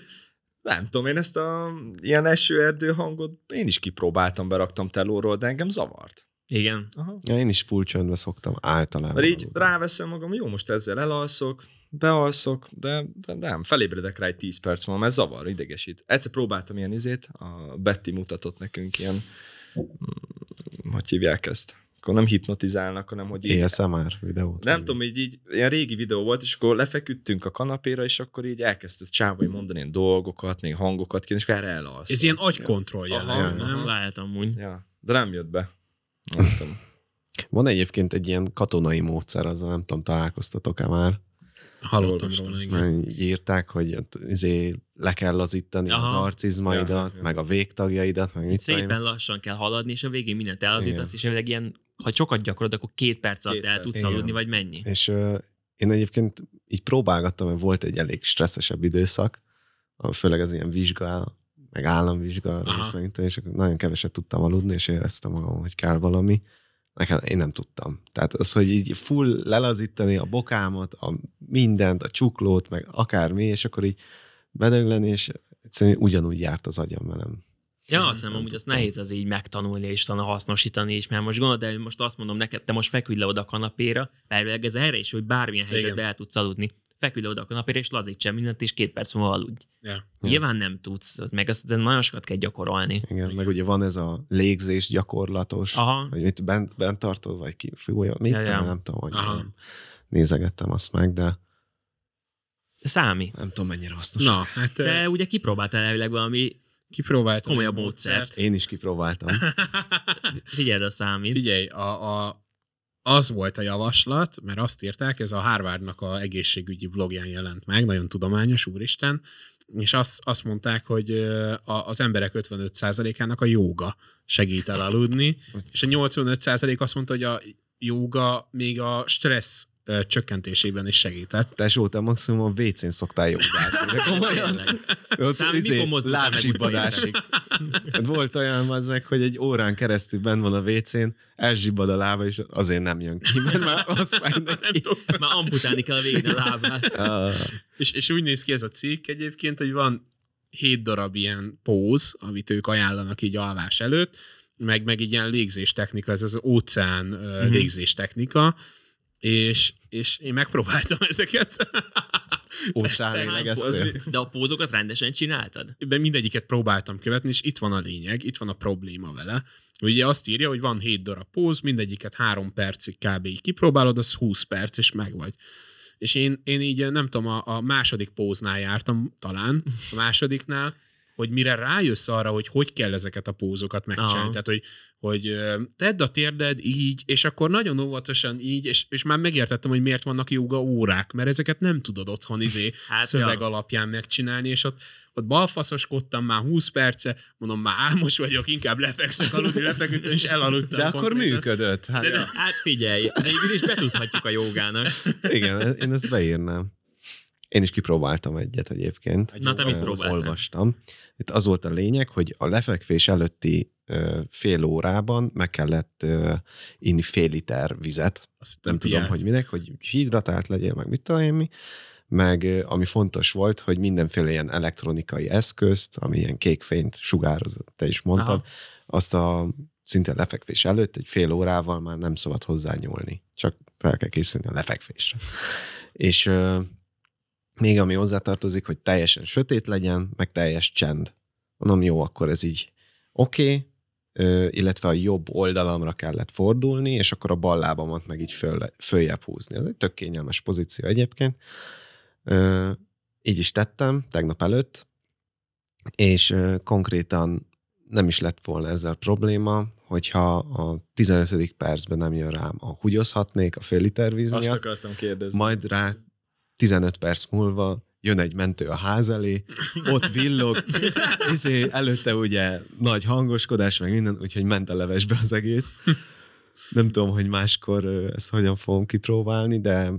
Nem tudom, én ezt a ilyen esőerdő hangot én is kipróbáltam, beraktam telóról, de engem zavart. Igen. Aha. Ja, én is full csöndbe szoktam általában. Mert így aludni. ráveszem magam, jó, most ezzel elalszok, bealszok, de, de nem, felébredek rá egy 10 perc múlva, mert zavar, idegesít. Egyszer próbáltam ilyen izét, a Betty mutatott nekünk ilyen, mm, hogy hívják ezt? Akkor nem hipnotizálnak, hanem hogy így ASMR videót. nem tudom, így, így ilyen régi videó volt, és akkor lefeküdtünk a kanapéra, és akkor így elkezdett csávai mondani ilyen dolgokat, még hangokat és akkor erre elalszom. Ez ilyen agykontroll ja. nem? Nem lehet amúgy. Ja, de nem jött be. Nem tudom. Van egyébként egy ilyen katonai módszer, azzal nem tudom, találkoztatok-e már. Hallottam róla, igen. Írták, hogy izé le kell lazítani Aha. az arcizmaidat, Ja, ja. meg a végtagjaidat, meg mit tudom én. Szépen lassan kell haladni, és a végén mindent elazítasz, Igen. és elvileg ilyen, ha sokat gyakorod, akkor két perc alatt Két el perc. tudsz Igen. aludni, vagy mennyi. És uh, én egyébként így próbálgattam, mert volt egy elég stresszesebb időszak, főleg az ilyen vizsga, meg államvizsga meg, és nagyon keveset tudtam aludni, és éreztem magam, hogy kell valami. Nekem, én nem tudtam. Tehát az, hogy így full lelazítani a bokámat, a mindent, a csuklót, meg akármi, és akkor így bedögleni, és egyszerűen ugyanúgy járt az agyam velem. Ja, azt hiszem, hogy az nehéz az így megtanulni és talán hasznosítani is, mert most gondolod, de most azt mondom neked, te most feküdj le oda a kanapéra, mert ez erre is, hogy bármilyen helyzetben Igen. el tudsz aludni. Feküdj oda a kanapéra, és lazíts el mindent, és két perc múlva aludj. Ja. Nyilván nem tudsz, az meg azt nagyon sokat kell gyakorolni. Igen, meg ugye van ez a légzés gyakorlatos, Aha. hogy mit bent, bent tartod, vagy ki fújja, mit Ja, ja, nem tudom, hogy Aha. nem nézegettem azt meg, de Számi. nem tudom, mennyire hasznos. Na, hát Te Te... ugye kipróbáltál elvileg valami, kipróbáltam komolyabb egy módszert. Én is kipróbáltam. figyeld a számít. Figyelj, a, a, az volt a javaslat, mert azt írták, ez a Harvardnak a egészségügyi blogján jelent meg, nagyon tudományos, úristen, és azt, azt mondták, hogy a, az emberek 55%-ának a jóga segít el aludni, és a 85% azt mondta, hogy a jóga még a stressz csökkentésében is segített. Tesó, te maximum a WC-n szoktál jogálni. De komolyan. Ott Szám, izé, lábzsibbadásig. Hát Volt olyan az meg, hogy egy órán keresztül benn van a WC-n, elzsibbad a lába, és azért nem jön ki, mert már az fáj neki. Már amputálni kell a végén a lábát. Ah, És, és úgy néz ki ez a cikk egyébként, hogy van hét darab ilyen póz, amit ők ajánlanak így alvás előtt, meg, meg egy ilyen légzés technika, ez az óceán mm-hmm. Mhm. És, és én megpróbáltam ezeket. póz- De a pózokat rendesen csináltad? De mindegyiket próbáltam követni, és itt van a lényeg, itt van a probléma vele. Ugye azt írja, hogy van 7 darab póz, mindegyiket 3 percig kb. kipróbálod, az 20 perc, és megvagy. És én, én így nem tudom, a, a második póznál jártam talán, a másodiknál, hogy mire rájössz arra, hogy hogy kell ezeket a pózokat megcsinálni. Aha. Tehát, hogy, hogy tedd a térded így, és akkor nagyon óvatosan így, és, és már megértettem, hogy miért vannak joga órák, mert ezeket nem tudod otthon izé Hát, szöveg ja. alapján megcsinálni, és ott, ott balfaszoskodtam már 20 perce, mondom, már álmos vagyok, inkább lefekszek aludni, lefeküdtem, és elaludtam. De akkor működött. Hát, De- Hát figyelj, végül is betudhatjuk a jogának. igen, én ezt beírnám. Én is kipróbáltam egyet egyébként. Na, te mit próbáltál? Olvastam. Itt az volt a lényeg, hogy a lefekvés előtti fél órában meg kellett inni fél liter vizet. Azt Nem tudom, piát. hogy minek, hogy hidratált legyél, meg mit tudom én mi. Meg ami fontos volt, hogy mindenféle ilyen elektronikai eszközt, ami ilyen kék fényt sugároz, te is mondtad, Aha. Azt a szinte lefekvés előtt egy fél órával már nem szabad hozzányúlni. Csak fel kell készülni a lefekvésre. És még ami hozzátartozik, hogy teljesen sötét legyen, meg teljes csend. Mondom, jó, akkor ez így oké, okay, illetve a jobb oldalamra kellett fordulni, és akkor a bal lábamat meg így föl, följebb húzni. Ez egy tök kényelmes pozíció egyébként. Ö, így is tettem tegnap előtt, és ö, konkrétan nem is lett volna ezzel probléma, hogyha a 15. percben nem jön rám a húgyozhatnék a fél liter víz Azt miatt, akartam kérdezni. majd rá 15 perc múlva jön egy mentő a ház elé, ott villog, izé, előtte ugye nagy hangoskodás, meg minden, úgyhogy ment a levesbe az egész. Nem tudom, hogy máskor ezt hogyan fogom kipróbálni, de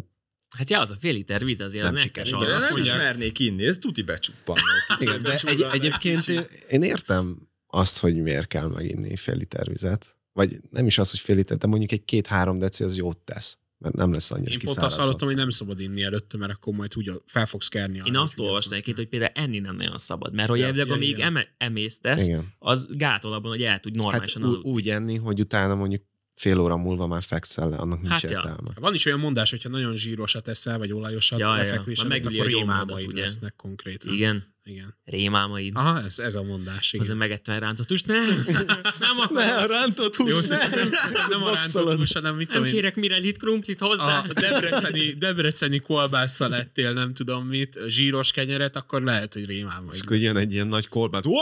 Hát ja, az a fél liter víz azért az Nem sikerült. De alvás. nem is mondják- mernék inni, ez tuti becsuppannak. igen, de egy, egyébként én, én értem azt, hogy miért kell meginni fél liter vizet. Vagy nem is az, hogy fél liter, de mondjuk egy két-három deci az jót tesz. Mert nem lesz annyira Én pont azt hallottam, hogy nem szabad inni előtte, mert akkor majd úgy fel fogsz kerni. Én azt olvastam egyébként, hogy például enni nem nagyon szabad, mert hogy Ja, elvileg, ja, amíg eme, emésztesz, Igen. az gátol abban, hogy el tudj Hát normálisan ú- aludni. úgy enni, hogy utána mondjuk fél óra múlva már fekszel le, annak nincs Hát ja. értelme. Van is olyan mondás, hogyha nagyon zsírosat eszel, vagy olajosat, Ja, ja, ja. akkor ugye? lesznek konkrétan. Igen, Igen. rémámaid. Aha, ez, ez a mondás. Igen. Azért megettem egy rántott húst. Nem, nem akarom. Ne, a rántott hús, Jó, ne! nem, nem a rántott hús, hanem mit Nem tudom én, kérek mire lit krumplit hozzá. a debreceni, debreceni kolbásszal lettél, nem tudom mit, zsíros kenyeret, akkor lehet, hogy rémámaid És akkor jön egy ilyen nagy korbát. Wow!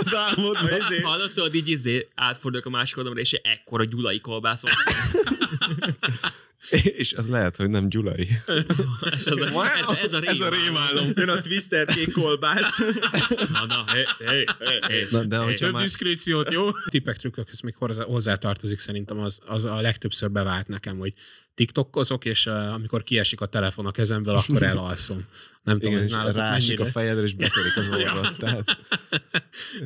Az álmodban. izé- Hallod, tudod, így izé, átfordulok a másik oldalra, és ekkora gyulai kolbászom. És az lehet, hogy nem Gyulai. és az a, ez, ez, a Ez a rémálom. Jön a Twister kék kolbász. Na, na, hé, hé, hé. Na, de hogyha Több már... diszkréciót, jó? Tippek, trükkök, ez még hozzá, hozzátartozik szerintem, az, az a legtöbbször bevált nekem, hogy TikTokozok, és uh, amikor kiesik a telefon a kezemből, akkor elalszom. Nem tudom, Igen, ez és nálatok rásik a mennyire, fejedre, és betörik az orrod. Tehát,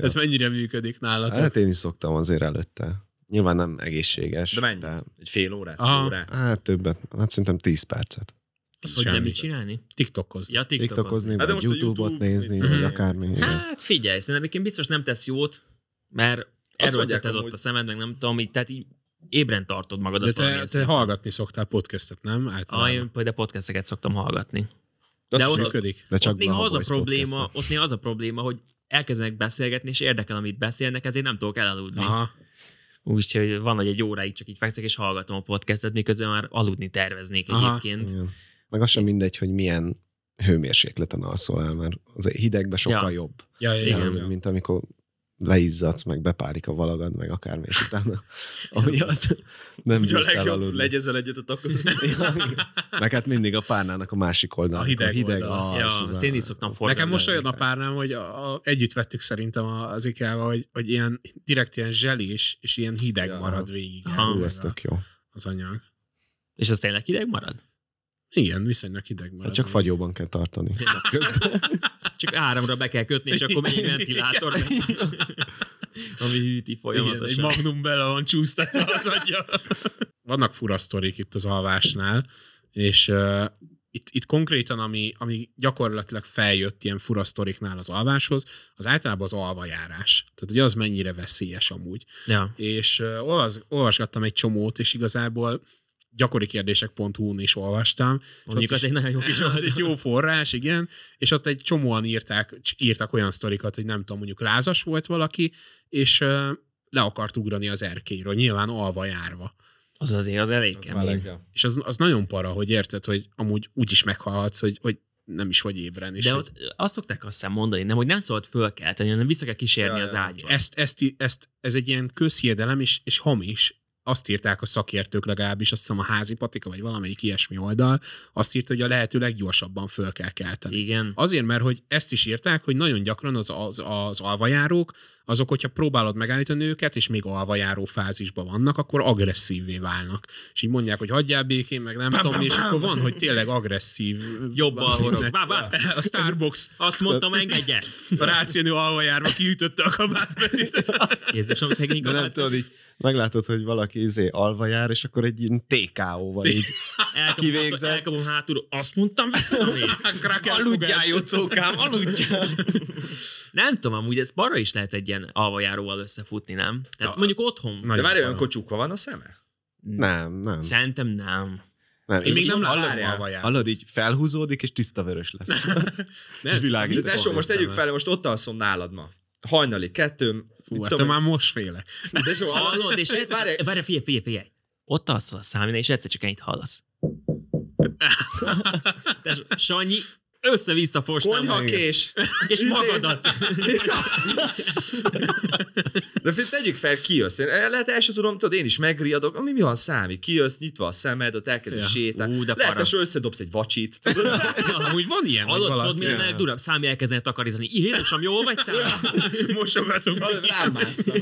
ez mennyire működik nálatok. hát én is szoktam azért előtte Nyilván nem egészséges. De mennyi? Egy fél órát? Aha. Órát? Hát többet, hát szerintem 10 percet. Az Hogy nem mit csinálni? TikTokozni. Ja, TikTokozni. TikTokozni, Hát de vagy YouTube-ot YouTube- nézni, Mhm. vagy akármi. igen. Hát figyelj, szerintem egyébként biztos nem tesz jót, mert erőlteted mondják ott a szemed, meg nem tudom, így, tehát így ébren tartod magadat De te, te szinten. hallgatni szoktál podcastet, nem? Ah, Általában. én például podcasteket szoktam hallgatni. De De ott- működik. De csak ott néha az a probléma, podcastet. ott néha az a probléma, hogy elkezdenek beszélgetni, és érdekel, amit beszélnek, ezért nem tudok elaludni. Aha. Úgyhogy van, hogy egy óráig csak így fekszek, és hallgatom a podcastet, miközben már aludni terveznék Aha. egyébként. Igen. Meg az sem mindegy, hogy milyen hőmérsékleten alszol el, mert az hidegben sokkal Ja. jobb. Ja, ja, Igen. ja, Igen, ja. mint amikor leizzadsz, meg bepálik a valagad, meg akármi, és utána amiatt nem Ugye a legjobb, elaludni. legyezel egyet a takon. Ja, meg hát mindig a párnának a másik oldalon. A hideg hideg oldal. alsz, Ja, az a- én is szoktam fordulni. Nekem most olyan a párnám, hogy a, a, együtt vettük szerintem a- az ikea hogy, hogy ilyen direkt ilyen zselés, és ilyen hideg Ja. marad végig. Hú, ez a- tök jó. Az anyag. És az tényleg hideg marad? Igen, viszonylag hideg marad. Hát csak fagyóban kell tartani. Közben. Csak áramra be kell kötni, és akkor megy egy ventilátor, ami hűti Igen, egy folyamatosan. magnum bele van csúsztatva az adja. Vannak fura sztorik itt az alvásnál, és uh, itt, itt konkrétan, ami, ami gyakorlatilag feljött ilyen fura sztoriknál az alváshoz, az általában az alvajárás. Tehát, hogy az mennyire veszélyes amúgy. Ja. És uh, olvas, olvasgattam egy csomót, és igazából gyakori kérdések.hu-n is olvastam. Mondjuk az is- egy nagyon jó kis az egy jó forrás, igen, és ott egy csomóan írták, írtak olyan sztorikat, hogy nem tudom, mondjuk lázas volt valaki, és le akart ugrani az erkélyről, nyilván alva járva. Az azért az elég Az kemény. És az, az nagyon para, hogy érted, hogy amúgy úgy is meghalhatsz, hogy, hogy nem is vagy ébren. És De hogy ott azt szokták azt hiszem mondani, nem, hogy nem szabad fölkelteni, hanem vissza kell kísérni Ja, az ágyba. ezt, ezt, ezt, ez egy ilyen közhiedelem, és, és hamis. Azt írták a szakértők legalábbis, azt hiszem a házi patika, vagy valamelyik ilyesmi oldal, azt írta, hogy a lehető leggyorsabban föl kell kelteni. Igen. Azért, mert hogy ezt is írták, hogy nagyon gyakran az, az, az alvajárók, azok, hogyha próbálod megállítani őket, és még alvajáró fázisban vannak, akkor agresszívvé válnak. És így mondják, hogy hagyjál békén, meg nem tudom, és akkor van, hogy tényleg agresszív. Jobbal horog. Bá, bá. A Starbucks, Azt mondtam, engedje. a rációnő alvajárva kiütötte a kabátba. Jézusom, szegény De nem kabát. tudod, így meglátod, hogy valaki izé alva jár, és akkor egy ilyen TKO-val így kivégzett. elkapom hátulról. Azt mondtam, Aludjál, jócókám, aludjál! Nem tudom, amúgy ez balra is lehet egy ilyen alvajáróval összefutni, nem? Tehát Ja, mondjuk otthon. De várj, para. olyankor csukva van a szeme? Nem, nem. Szerintem nem. nem. Én még így nem láttam. Hallod, így felhúzódik, és tiszta vörös lesz. Nem, világít. De tesó, most tegyük fel, most ott alszom nálad ma. Hajnali kettő. Fú, hát te én. már most féle. Tesó, Hallod, és Várj, várj, figyelj, figyelj, figyelj. Ott alszol a számina, és egyszer csak ennyit hallasz. De Sanyi össze-vissza konyha Igen. kés. és Izé- magadat. De fi- tegyük fel, kijössz. Én, lehet el sem tudom, tudod, én is megriadok. Ami mi van számít? Kijössz, nyitva a szemed, ott elkezd Ja. ja. sétálni. Lehet, hogy összedobsz egy vacsit. Tudod? Amúgy van ilyen, hogy Hallod, tudod, milyen yeah. durvább számi elkezdene takarítani. Jézusom, jól vagy szám? mosogatunk. Rámásztam.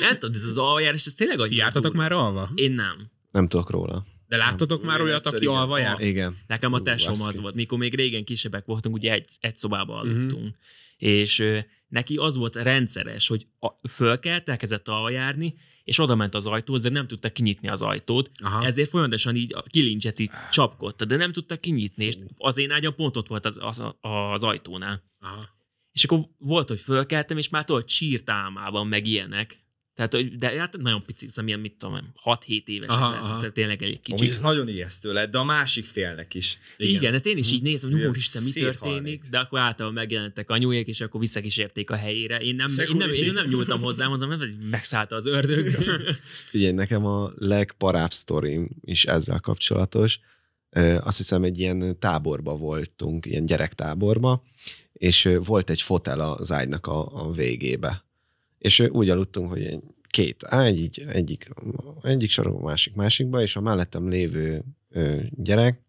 Nem tudod, ez az aljárás, ez tényleg annyira jártatok már alva? Én nem. Nem tudok róla. De láttatok már olyat, aki igen. alva járt? Igen. Nekem a tesóm az volt, mikor még régen kisebbek voltunk, ugye egy, egy szobában Mhm. aludtunk. És ö, neki az volt rendszeres, hogy a, fölkelt, elkezdett aljárni, és oda ment az ajtóhoz, de nem tudta kinyitni az ajtót, Aha. ezért folyamatosan így a kilincset így csapkodta, de nem tudta kinyitni, és az én ágyam pont ott volt az, az, az ajtónál. Aha. És akkor volt, hogy fölkeltem, és már tudod, sírt álmában, meg ilyenek. Tehát, hogy, de hát nagyon pici, szóval milyen, mit tudom, 6-7 éves, Aha, lehet, aha. tehát tényleg elég kicsi. Amúgy ez nagyon ijesztő lett, de a másik félnek is. Igen, Igen de én is így nézem, hogy Ilyen úristen, mi történik, de akkor általában megjelentek anyujék, és akkor visszakísérték a helyére. Én nem, én nem, én nem nyúltam hozzá, mondtam, hogy megszállta az ördög. Figyelj, nekem a legparább sztorim is ezzel kapcsolatos. Azt hiszem, egy ilyen táborba voltunk, ilyen gyerektáborba, és volt egy fotel az ágynak a, a végébe. És úgy aludtunk, hogy két ágy, így egyik, egyik sorokban, másik másikba, és a mellettem lévő gyerek,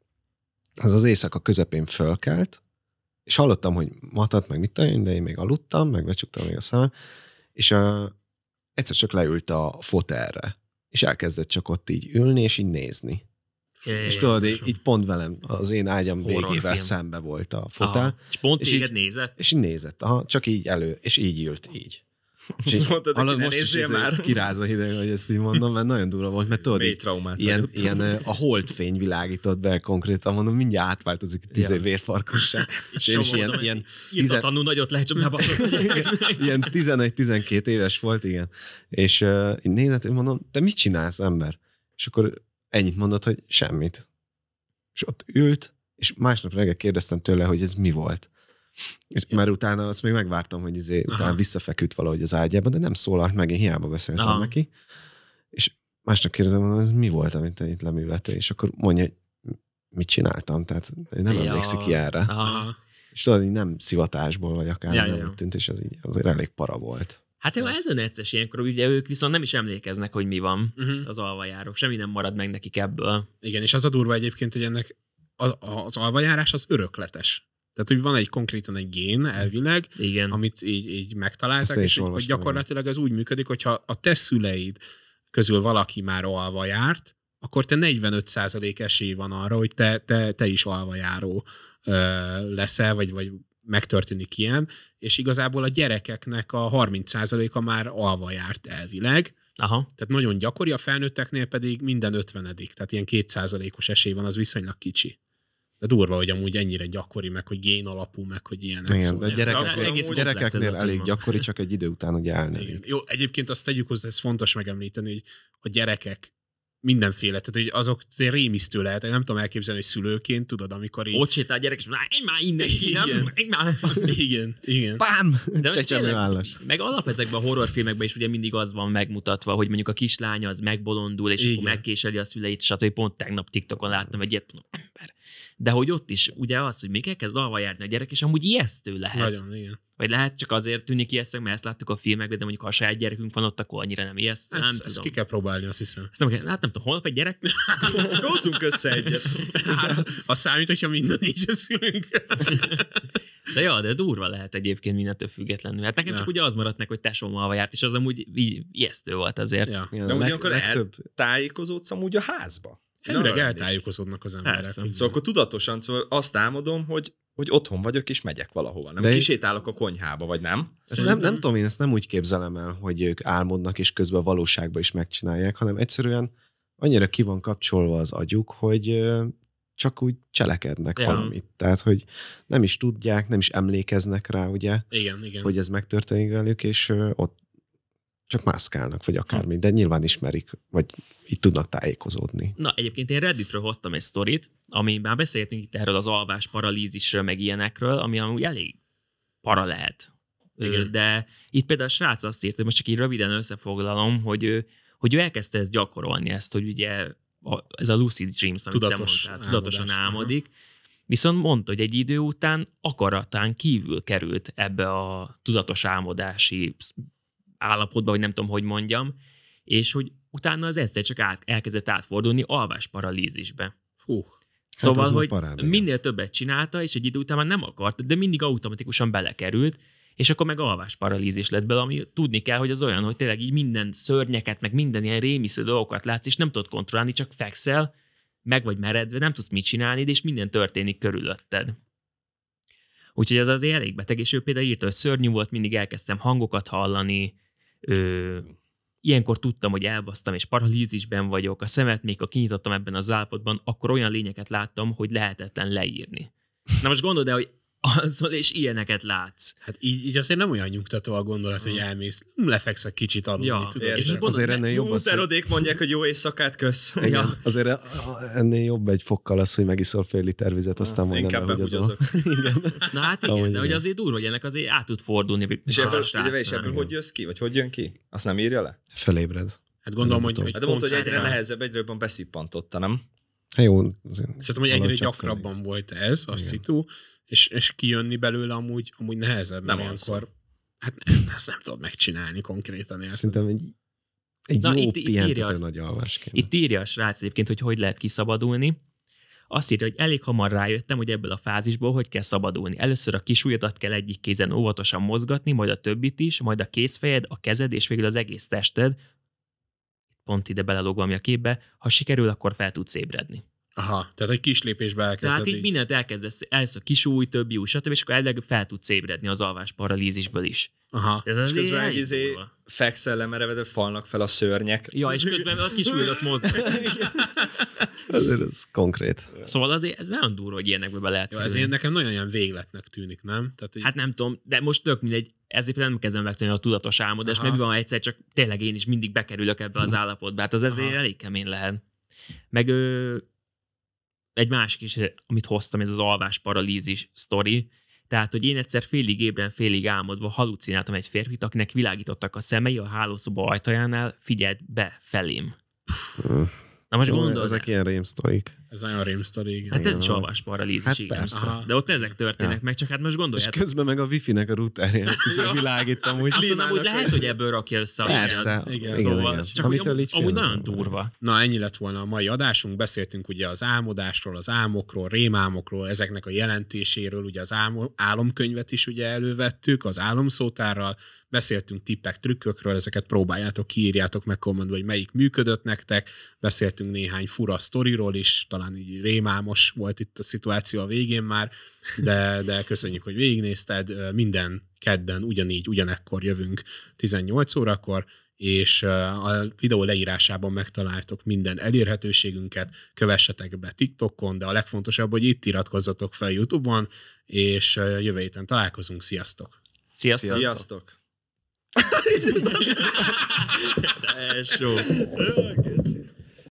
az az éjszaka közepén fölkelt, és hallottam, hogy matat, meg mit tudom de én még aludtam, meg becsuktam még a szemem, és a, egyszer csak leült a fotelre, és elkezdett csak ott így ülni, és így nézni. És tudod, így, így pont velem, az én ágyam Horrorfilm. végével szembe volt a fotel, Aha. És pont És így- nézett? és így nézett, aha, csak így elő, és így ült, így. És így Mondtad, ne most is izé már. kiráz a hideg, hogy ezt így mondom, mert nagyon durva volt, mert tudod, így, ilyen, vagyok. ilyen a holdfény világított be konkrétan, mondom, mindjárt átváltozik Ja. izé vérfarkossá. És én is ilyen, ilyen, tizen- nagyot lehet, csak ne ilyen 11-12 éves volt, igen. És uh, én nézett, és mondom, te mit csinálsz, ember? És akkor ennyit mondott, hogy semmit. És ott ült, és másnap reggel kérdeztem tőle, hogy ez mi volt. És ja. már utána azt még megvártam, hogy izé, Aha. utána visszafeküdt valahogy az ágyába, de nem szólalt meg, én hiába beszéltem Aha. neki. És másnap kérdezem, mondom, ez mi volt, amit te itt leműveltél? És akkor mondja, hogy mit csináltam, tehát ő nem Ja. emlékszik ilyenre. Aha. És tudod, így nem szivatásból, vagy akár Ja, nem ja. tűnt, és ez így azért elég para volt. Hát jó, ez a necces ilyenkor, ugye ők viszont nem is emlékeznek, hogy mi van Uh-huh. az alvajárók. Semmi nem marad meg nekik ebből. Igen, és az a durva egyébként, hogy ennek a- a- az alvajárás az örökletes. Tehát, hogy van egy konkrétan egy gén elvileg, Igen. amit így, így megtaláltak, és hogy, hogy gyakorlatilag ez úgy működik, hogyha a te szüleid közül valaki már alva járt, akkor te 45% esély van arra, hogy te, te, te is alvajáró ö, leszel, vagy, vagy megtörténik ilyen, és igazából a gyerekeknek a 30%-a már alva járt elvileg, Aha. tehát nagyon gyakori, a felnőtteknél pedig minden ötvenedik, tehát ilyen kétszázalékos esély van, az viszonylag kicsi. De durva, hogy amúgy ennyire gyakori, meg hogy gén alapú, meg hogy ilyenek. Igen, szóval de ilyen- gyerekeknél, egész gyerekeknél a elég gyakori, csak egy idő után ugye Igen. elnelik. Jó, egyébként azt tegyük hozzá, ez fontos megemlíteni, hogy a gyerekek mindenféle, tehát hogy azok rémisztő lehet, nem tudom elképzelni, hogy szülőként, tudod, amikor így... Ott sétál a gyerek, és mondja, menj már innen ki, nem? Igen. Már. Igen, igen. Pám! De most tényleg, állás. meg alap ezekben a horrorfilmekben is ugye mindig az van megmutatva, hogy mondjuk a kislánya az megbolondul, és Igen. akkor megkéseli a szüleit, stb. Pont tegnap TikTokon láttam egy ilyet, mondom, ember. De hogy ott is ugye az, hogy még elkezd alva járni a gyerek, és amúgy ijesztő lehet. Nagyon, igen. Vagy lehet csak azért tűnik ijesztő, mert ezt láttuk a filmekben, de mondjuk ha a saját gyerekünk van ott, akkor annyira nem ijesztő. nem Ezt, ezt tudom. ki kell próbálni, azt hiszem. Ezt nem hát nem tudom, holnap egy gyerek? Hozzunk össze egyet. Az számít, hogyha minden így szülünk. De ja, de durva lehet egyébként mindentől függetlenül. Hát nekem Ja. csak ugye az maradt meg, hogy tesóm járt, és az amúgy így ijesztő volt azért. Ja. Igen, De a ugyanakkor legtöbb, tájékozódsz amúgy a házba. Arra eltájékozódnak az emberek. Persze. Szóval akkor tudatosan szóval azt álmodom, hogy, hogy otthon vagyok és megyek valahova. Nem De- kisétálok a konyhába, vagy nem? ezt nem, nem tudom, én ezt nem úgy képzelem el, hogy ők álmodnak, és közben a valóságban is megcsinálják, hanem egyszerűen annyira ki van kapcsolva az agyuk, hogy csak úgy cselekednek Ja. valamit. Tehát, hogy nem is tudják, nem is emlékeznek rá, ugye, Igen, igen. hogy ez megtörténik velük, és ott csak mászkálnak, vagy akármi, de nyilván ismerik, vagy így tudnak tájékozódni. Na, egyébként én Redditről hoztam egy sztorit, ami már beszéltünk itt erről az alvás paralízisről, meg ilyenekről, ami amúgy elég para lehet. Igen. De itt például a srác azt írta, hogy most csak így röviden összefoglalom, hogy ő, hogy ő elkezdte ezt gyakorolni, ezt, hogy ugye a, ez a lucid dreams, amit Tudatos te mondtál, tudatosan álmodik, viszont mondta, hogy egy idő után akaratán kívül került ebbe a tudatos álmodási állapotba, vagy nem tudom, hogy mondjam, és hogy utána az egyszer csak át, elkezdett átfordulni alvás paralízisbe. Hú, Szóval, az már hogy parád, minél többet csinálta, és egy idő után már nem akart, de mindig automatikusan belekerült, és akkor meg alvás paralízis lett belőle, ami tudni kell, hogy az olyan, hogy tényleg így minden szörnyeket, meg minden ilyen rémisző dolgokat látsz, és nem tudod kontrollálni, csak fekszel, meg vagy meredve, nem tudsz mit csinálni, és minden történik körülötted. Úgyhogy ez azért elég beteg, és ő például írta, hogy szörnyű volt, mindig elkezdtem hangokat hallani, ö, ilyenkor tudtam, hogy elbasztam, és paralízisben vagyok, a szemet még ha kinyitottam ebben az állapotban, akkor olyan lényeket láttam, hogy lehetetlen leírni. Na most gondold el, hogy azon és ilyeneket látsz. hát így, így azért nem olyan nyugtató a gondolat, hogy elmész, lefeksz egy kicsit aludni, Ja, tudod? és akkor- Azért ennél jobb az, hogy, mondják, hogy jó éjszakát, kösz. igen, Ja. azért ennél jobb egy fokkal az, hogy megiszol fél liter vizet, aztán mondd Inkább hogy az a... Igen. Na hát igen, Amúgy de hogy azért durva, hogy ennek azért át tud fordulni. És ebből, ugye, és ebből hogy jössz ki? Vagy hogy jön ki? Azt nem írja le? Felébred. hát gondolom, hogy, hogy Hát de mondta, hogy egyre nehezebb, egyre jobban beszippantotta, nem? Hát jó, azért Szerintem, hogy egyre gyakrabban volt ez a szitu, és, és kijönni belőle amúgy, amúgy nehezebb, Nem ilyenkor, hát nem, ezt nem tudod megcsinálni konkrétan. érted? Szerintem egy, egy Na, jó itt- pihentető írja- nagy alvás kéne. Itt írja a srác egyébként, hogy hogy lehet kiszabadulni. Azt írja, hogy elég hamar rájöttem, hogy ebből a fázisból hogy kell szabadulni. Először a kisujjadat kell egyik kézen óvatosan mozgatni, majd a többit is, majd a kézfejed, a kezed és végül az egész tested. Pont ide belelóg valami a képbe. Ha sikerül, akkor fel tudsz ébredni. Aha, tehát egy kis lépésbe elkezded Tehát így, így mindent elkezdesz, először kisúj, több új, stb. és akkor elvileg fel tudsz ébredni az alvás paralízisből is. Aha. Ez És azért közben elég egy izé fekszel lemerevedve falnak fel a szörnyek. Ja, és közben a kis újrat mozog. Azért ez konkrét. Szóval azért ez nagyon durva, hogy ilyenekbe be lehet Jó, ez kerülni. ilyen nekem nagyon ilyen végletnek tűnik, nem? Tehát, hogy Hát nem tudom, de most tök mindegy, ezért például nem kezdem megtanulni a tudatos álmodást, mert mi van, egyszer csak tényleg én is mindig bekerülök ebbe az állapotba, hát az ezért Aha. elég kemény lehet. Meg ö, egy másik is, amit hoztam, ez az alvás paralízis sztori, tehát, hogy én egyszer félig ébren, félig álmodva halucináltam egy férfit, akinek világítottak a szemei a hálószoba ajtajánál, figyelt be felém. Na most Jó, gondold, ezek ilyen rémsztorik. Ez nagyon rém sztori, igen. hát ez is paralízis, Hát igen. persze. Aha. De ott ezek történnek Ja. meg, csak hát most És gondoljátok, közben meg a wifi-nek a routerjén Ja. világítom, úgy azt mondom, hogy lehet, hogy ebből rakja össze. a Persze. Igen, igen, Szóval, igen. csak hogy Amitől amúgy, amúgy nagyon durva. Na, ennyi lett volna a mai adásunk. Beszéltünk ugye az álmodásról, az álmokról, rémálmokról, ezeknek a jelentéséről, ugye az álmo- álomkönyvet is ugye elővettük, az álomszótárral, beszéltünk tippek, trükkökről, ezeket próbáljátok, kiírjátok meg kommentbe, hogy melyik működött nektek, beszéltünk néhány fura sztoriról is, talán így rémámos volt itt a szituáció a végén már, de, de köszönjük, hogy végignézted, minden kedden ugyanígy, ugyanekkor jövünk 18 órakor, és a videó leírásában megtaláltok minden elérhetőségünket, kövessetek be TikTokon, de a legfontosabb, hogy itt iratkozzatok fel YouTube-on, és jövő héten találkozunk. Sziasztok! Sziasztok! Sziasztok! Tesó.